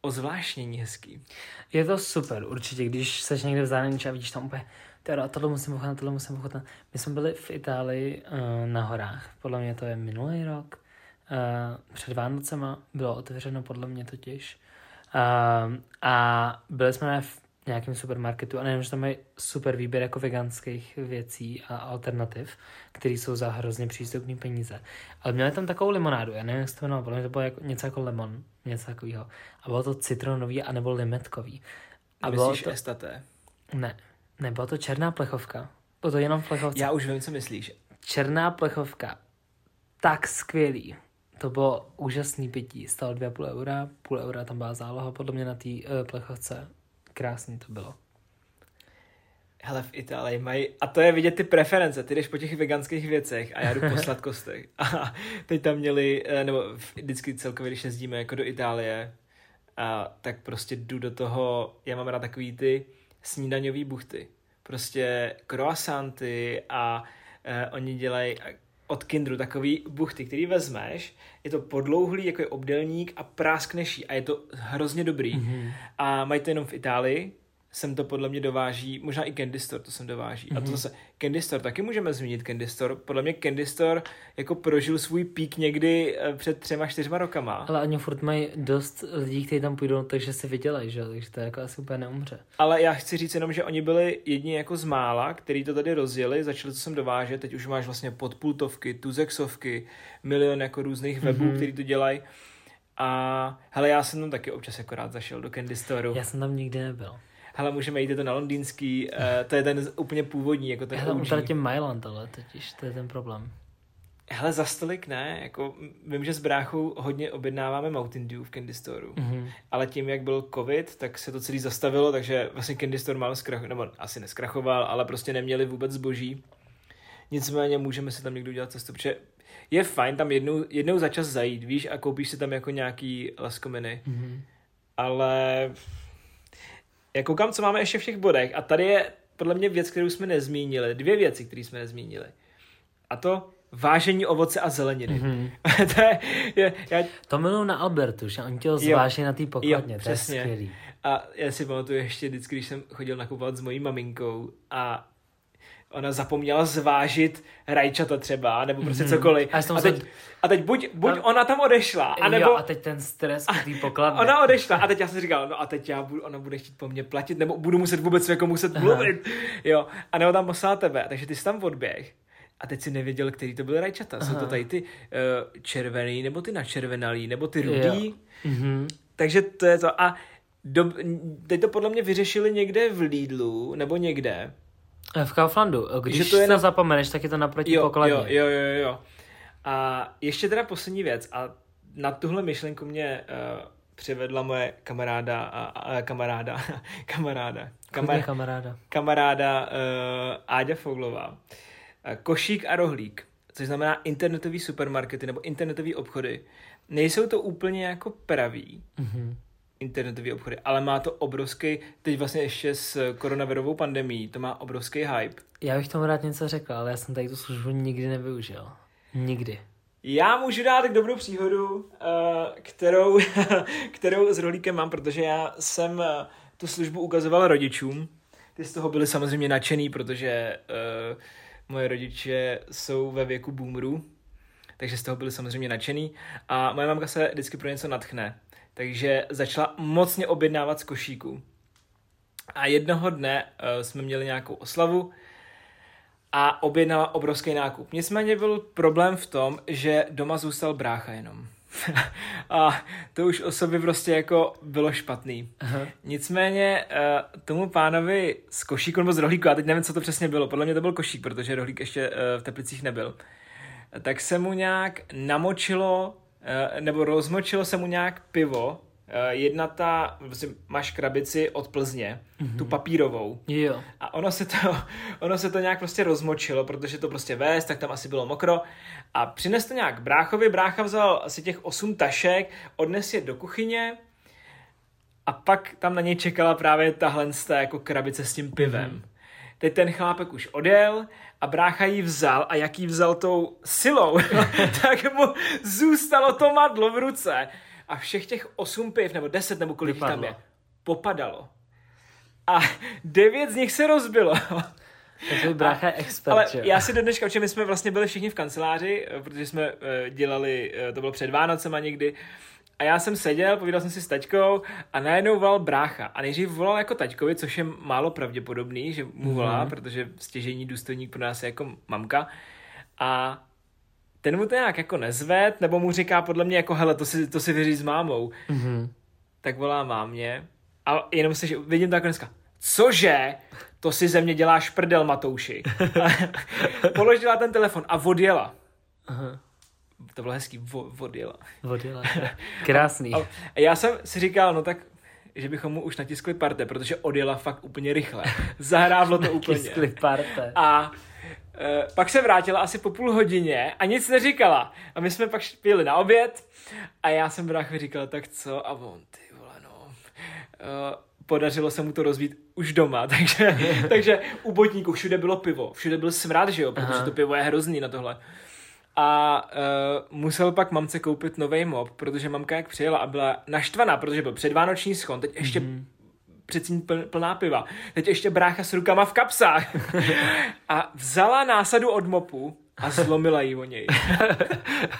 ozvlášnění hezký. Je to super, určitě, když seš někde v zahraničí a vidíš tam úplně, teda tohle musím ochutnat, tohle musím ochutnat. My jsme byli v Itálii uh, na horách, podle mě to je minulý rok, uh, před Vánocema bylo otevřeno podle mě totiž. Uh, a byli jsme v nějakém supermarketu a nevím, že tam mají super výběr jako veganských věcí a alternativ, které jsou za hrozně přístupné peníze. Ale měli tam takovou limonádu, já nevím, jak se to jmenovalo, podle mě to bylo jako, něco jako lemon, něco takového. A bylo to citronový anebo limetkový. A A bylo Myslíš to, estaté? ne, nebyla to černá plechovka. Bylo to jenom v plechovce. Já už vím, co myslíš. Černá plechovka. Tak skvělý. To bylo úžasný pití. Stalo 2,5 eura. Půl eura tam byla záloha podle mě na té uh, plechovce. Krásný to bylo. Hele, v Itálii mají, a to je vidět ty preference, ty jdeš po těch veganských věcech a já jdu po sladkostech. A teď tam měli, eh, nebo vždycky celkově, když jezdíme jako do Itálie, a tak prostě jdu do toho, já mám rád takový ty snídaňový buchty. Prostě croissanty a eh, oni dělají od Kindru takový buchty, který vezmeš, je to podlouhlý, jako je obdelník a práskneš jí a je to hrozně dobrý. Mm-hmm. A mají to jenom v Itálii, sem to podle mě dováží, možná i Candy Store to sem dováží. Mm-hmm. A to Mhm. zase, Candy Store taky můžeme zmínit Candy Store. Podle mě Candy Store jako prožil svůj pík někdy eh, před třema, čtyřma rokama. Ale oni furt mají dost lidí, kteří tam půjdou, takže si vydělají, že? Takže to jako asi úplně neumře. Ale já chci říct jenom, že oni byli jedni jako z mála, který to tady rozjeli, začali to sem dovážet, teď už máš vlastně podpultovky, tuzexovky, milion jako různých webů, Mhm. mm-hmm. který to dělají. A hele, já jsem tam taky občas jako rád zašel do Candy Store. Já jsem tam nikdy nebyl. Hele, můžeme jít, je to na londýnský, uh, to je ten úplně původní, jako ten Já tam utratím Myland, ale totiž to je ten problém. Hele, za stolik ne, jako vím, že s bráchou hodně objednáváme Mountain Dew v Candy Store, Mhm. ale tím, jak byl covid, tak se to celý zastavilo, takže vlastně Candy Store málo zkrachoval, nebo asi neskrachoval, ale prostě neměli vůbec zboží. Nicméně můžeme si tam někdo udělat cestu, protože je fajn tam jednou, jednou za čas zajít, víš, a koupíš si tam jako nějaký laskominy, Mhm. ale já koukám, co máme ještě v těch bodech a tady je podle mě věc, kterou jsme nezmínili, dvě věci, které jsme nezmínili. A to vážení ovoce a zeleniny. Mhm. to je, je, já, To miluju na Albertu, že oni tě zváží na té pokladně, Jo, to je přesně. skvělý. a já si pamatuju ještě vždycky, když jsem chodil nakupovat s mojí maminkou a ona zapomněla zvážit rajčata třeba, nebo prostě Mhm. cokoliv. A A teď, a teď buď, buď Tam- ona tam odešla, anebo Jo, a teď ten stres u té pokladny. ona odešla a teď já jsem říkal, no a teď já budu, ona bude chtít po mně platit, nebo budu muset vůbec jako muset Aha. mluvit, jo, a nebo tam poslala tebe, takže ty jsi tam odběh a teď si nevěděl, který to byly rajčata, jsou to Aha. tady ty uh, červený, nebo ty načervenalý, nebo ty rudý. Mhm. takže to je to a do, teď to podle mě vyřešili někde v Lidlu, nebo někde, V Kauflandu, když Že to je na- zapomeneš, tak je to naproti jo, pokladně. jo, jo, jo, jo. A ještě teda poslední věc a na tuhle myšlenku mě uh, přivedla moje kamaráda a, a kamaráda, kamaráda, Klidně kamar, kamaráda. kamaráda uh, Áďa Foglová. Košík a rohlík, což znamená internetový supermarkety nebo internetový obchody. Nejsou to úplně jako praví Mhm. Internetový obchody, ale má to obrovský, teď vlastně ještě s koronavirovou pandemí, to má obrovský hype. Já bych tomu rád něco řekl, ale já jsem tady tu službu nikdy nevyužil. Nikdy. Já můžu dát dobrou příhodu, eh, kterou, kterou s rohlíkem mám, protože já jsem eh, tu službu ukazoval rodičům. Ty z toho byli samozřejmě nadšený, protože eh, moje rodiče jsou ve věku boomerů, takže z toho byli samozřejmě nadšený. A moje mamka se vždycky pro něco natchne, takže začala mocně objednávat z košíku. A jednoho dne uh, jsme měli nějakou oslavu a objednala obrovský nákup. Nicméně byl problém v tom, že doma zůstal brácha jenom. a to už o sobě prostě jako bylo špatný. Aha. Nicméně uh, tomu pánovi z košíku nebo z rohlíku, já teď nevím, co to přesně bylo, podle mě to byl košík, protože rohlík ještě uh, v Teplicích nebyl, tak se mu nějak namočilo, nebo rozmočilo se mu nějak pivo, uh, jedna ta, vlastně máš krabici od Plzně, mm-hmm. tu papírovou, Jo. a ono se, to, ono se to nějak prostě rozmočilo, protože to prostě vést, tak tam asi bylo mokro. A přines to nějak bráchovi, brácha vzal asi těch osm tašek, odnes je do kuchyně a pak tam na něj čekala právě tahle jako krabice s tím pivem. Mm. Teď ten chlápek už odjel a brácha ji vzal a jak ji vzal tou silou, tak mu zůstalo to madlo v ruce. A všech těch osm piv, nebo deset, nebo kolik jich tam Vypadlo. je, popadalo. A devět z nich se rozbilo. Tak tvůj brácha je expert, Ale jo? já si do dneška, my jsme vlastně byli všichni v kanceláři, protože jsme eh, dělali, eh, to bylo před Vánocema někdy, a já jsem seděl, povídal jsem si s taťkou a najednou volal brácha. A nejdřív volal jako taťkovi, což je málo pravděpodobný, že mu volá, Mhm. protože stěžení důstojník pro nás je jako mamka. A ten mu to nějak jako nezved, nebo mu říká podle mě jako, hele, to si, to si vyříš s mámou. Mhm. Tak volá mámě a jenom se, že vidím tak dneska, cože? To si ze mě děláš prdel, Matouši. Položila ten telefon a odjela. Aha. To bylo hezký, vo, odjela. Odjela. Krásný. A a já jsem si říkal, no tak, že bychom mu už natiskli parte, protože odjela fakt úplně rychle. Zahrávlo to úplně. Tiskli parte. A e, pak se vrátila asi po půl hodině a nic neříkala. A my jsme pak pili na oběd a já jsem bráchovi říkal, tak co? A on, ty vole, no. E, podařilo se mu to rozbít už doma, takže, takže u botníku všude bylo pivo, všude byl smrad, že jo, protože Aha. to pivo je hrozný na tohle. A uh, musel pak mamce koupit nový mop, protože mamka jak přijela a byla naštvaná, protože byl předvánoční schon, teď ještě mm-hmm. předtím pl- plná piva, teď ještě brácha s rukama v kapsách. a vzala násadu od mopu a zlomila ji o něj.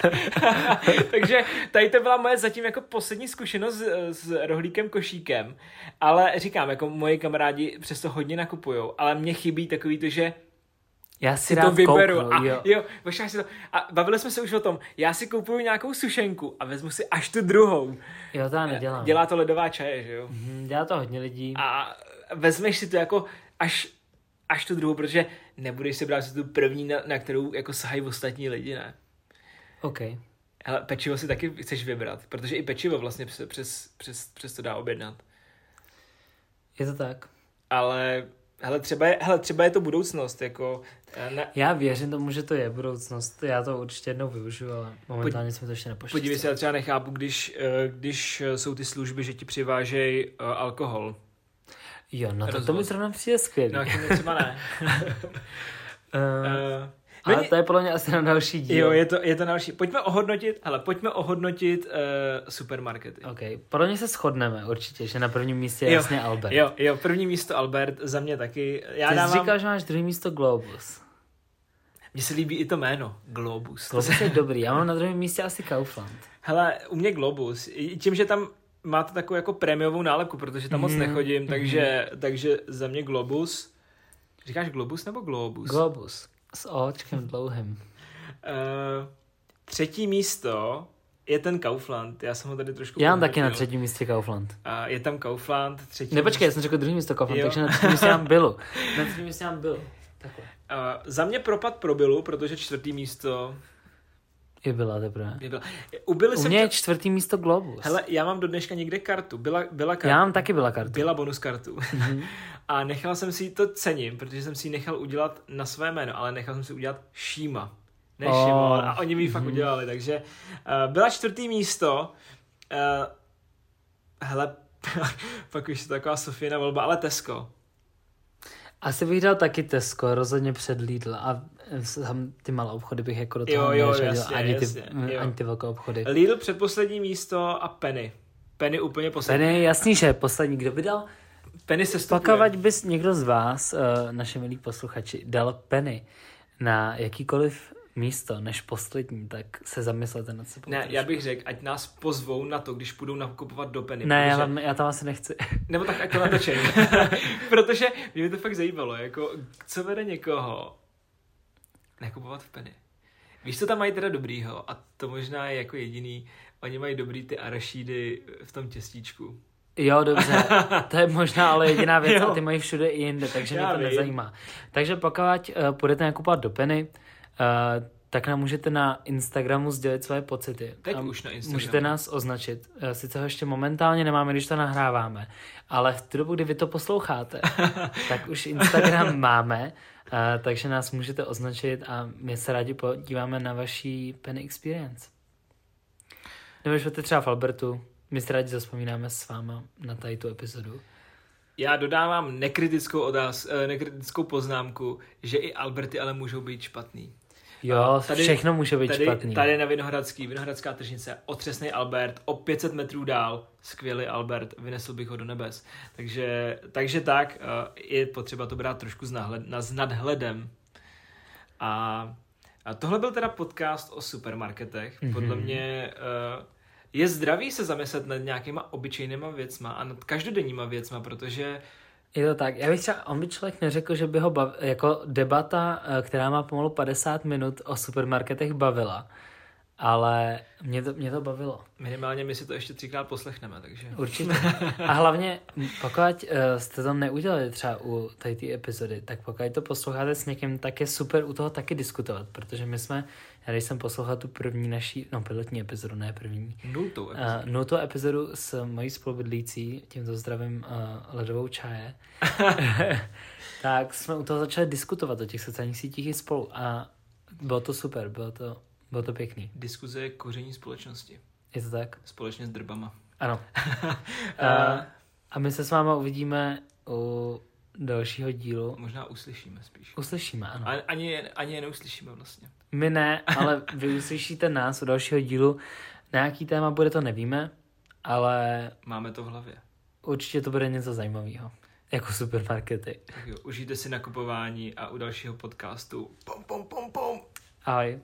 Takže tady to byla moje zatím jako poslední zkušenost s, s rohlíkem košíkem. Ale říkám, jako moji kamarádi přesto hodně nakupujou, ale mně chybí takový to, že Já si si to vyberu. kouknu, a, jo. jo, si to, a bavili jsme se už o tom, já si kupuju nějakou sušenku a vezmu si až tu druhou. Jo, to já nedělám. Dělá to ledová čaje, že jo? Mhm, Dělá to hodně lidí. A vezmeš si to jako až, až tu druhou, protože nebudeš si brát si tu první, na, na kterou jako sahají ostatní lidi, ne? OK. Hele, pečivo si taky chceš vybrat, protože i pečivo vlastně přes, přes, přes, přes to dá objednat. Je to tak. Ale hele, třeba je, hele, třeba je to budoucnost, jako eh, na, Já věřím tomu, že to je budoucnost. Já to určitě jednou využiju, ale momentálně jsme to ještě nepošli. podívej se, já třeba nechápu, když, eh, když jsou ty služby, že ti přivážejí uh, alkohol. Jo, no to, to mi zrovna přijde skvělý. No, jako třeba ne. Uh, uh, ale to je podle mě asi na další díl. Jo, je to, je to další. Pojďme ohodnotit, hele, pojďme ohodnotit uh, supermarkety. OK, podle mě se shodneme určitě, že na prvním místě je Jo, jasně Albert. Jo, jo, první místo Albert, za mě taky. Já Ty jsi dávám, říkal, že máš druhý místo Globus. mně se líbí i to jméno, Globus. Globus je dobrý, já mám na druhém místě asi Kaufland. Hele, u mě Globus, tím, že tam máte takovou jako prémiovou nálepku, protože tam moc Mhm, nechodím, takže, takže za mě Globus. Říkáš Globus nebo Globus? Globus. S očkem dlouhým. Uh, třetí místo je ten Kaufland. Já jsem ho tady trošku Já mám taky na třetím místě Kaufland. A je tam Kaufland, třetí Ne, počkej, já jsem řekl druhý místo Kaufland, Jo. takže na třetím místě mám Billu. Na třetím místě mám. Takhle. Uh, za mě propad pro Billu, protože čtvrtý místo Je byla teprve. je byl. U Billy U mě je čtvrtý místo Globus. Hele, já mám do dneška někde kartu. Byla, byla karta. já mám taky byla kartu. Byla bonus kartu. Mhm. A nechal jsem si to cením, protože jsem si ji nechal udělat na své jméno, ale nechal jsem si udělat Šíma. Ne Oh. Šimon. A oni mi ji fakt Mhm. udělali, takže uh, byla čtvrtý místo. Uh, hele, pak už je to taková Sofína volba, ale Tesco. Asi bych dal taky Tesco, rozhodně před Lidl a sam ty malé obchody bych jako do toho Jo, jo, jasně, ani, ty, jasně, jo. ani ty velké obchody. Lidl předposlední místo a Penny. Penny úplně poslední. Penny, jasný, že poslední, kdo by dal? Penny se stupuje. Pakavať bys někdo z vás, uh, naše milí posluchači, dal Penny na jakýkoliv místo než poslední, tak se zamyslete nad sebou. Ne, já bych řekl, ať nás pozvou na to, když půjdou nakupovat do Penny. Ne, já, protože... tam, já tam asi nechci. Nebo tak ať to natočej. protože mě by to fakt zajímalo, jako co vede někoho nakupovat v Penny. Víš, co tam mají teda dobrýho? A to možná je jako jediný. Oni mají dobrý ty arašídy v tom těstíčku. Jo, dobře, to je možná ale jediná věc Jo. a ty mají všude i jinde, takže Já mě to vím. nezajímá. Takže pokud uh, půjdete nakupovat do Penny, uh, tak nám můžete na Instagramu sdělit své pocity. Teď A už na Instagramu. Můžete nás označit. Eh, Sice ho ještě momentálně nemáme, když to nahráváme, ale v tu dobu, kdy vy to posloucháte, tak už Instagram máme, eh, takže nás můžete označit a my se rádi podíváme na vaší Penny Experience. Nebo budete třeba v Albertu, my se rádi zaspomínáme s váma na tady tu epizodu. Já dodávám nekritickou, odáz, eh, nekritickou poznámku, že i Alberty ale můžou být špatný. Jo, Tady- tady, všechno může být Tady, špatný. tady na Vinohradský, Vinohradská tržnice, otřesný Albert, o 500 metrů dál, skvělý Albert, vynesl bych ho do nebes. Takže, takže tak, eh, je potřeba to brát trošku s, nahled, na, s nadhledem. A, a tohle byl teda podcast o supermarketech. Podle Mhm. mě eh, je zdravý se zamyslet nad nějakýma obyčejnýma věcma a nad každodenníma věcma, protože Je to tak. Já bych třeba, on by člověk neřekl, že by ho bav, jako debata, eh, která má pomalu 50 minut o supermarketech bavila. Ale mě to, mě to bavilo. minimálně my si to ještě třikrát poslechneme, takže... Určitě. A hlavně, pokud uh, jste to neudělali třeba u tady té epizody, tak pokud to posloucháte s někým, tak je super u toho taky diskutovat, protože my jsme, já když jsem poslouchal tu první naší, no pilotní epizodu, ne první, Nultou uh, epizodu. nultou epizodu s mojí spolubydlící, tímto zdravím uh, ledovou čaje, tak jsme u toho začali diskutovat o těch sociálních sítích i spolu a bylo to super, bylo to, bylo to pěkný. Diskuze je koření společnosti. Je to tak? Společně s drbama. Ano. A A, a my se s váma uvidíme u dalšího dílu. možná uslyšíme spíš. Uslyšíme, ano. A, ani, je- ani je neuslyšíme vlastně. My ne, ale vy uslyšíte nás u dalšího dílu. Na jaký téma bude, to nevíme, ale Máme to v hlavě. určitě to bude něco zajímavého. Jako supermarkety. Tak jo, užijte si nakupování a u dalšího podcastu pom pom pom pom. Ahoj.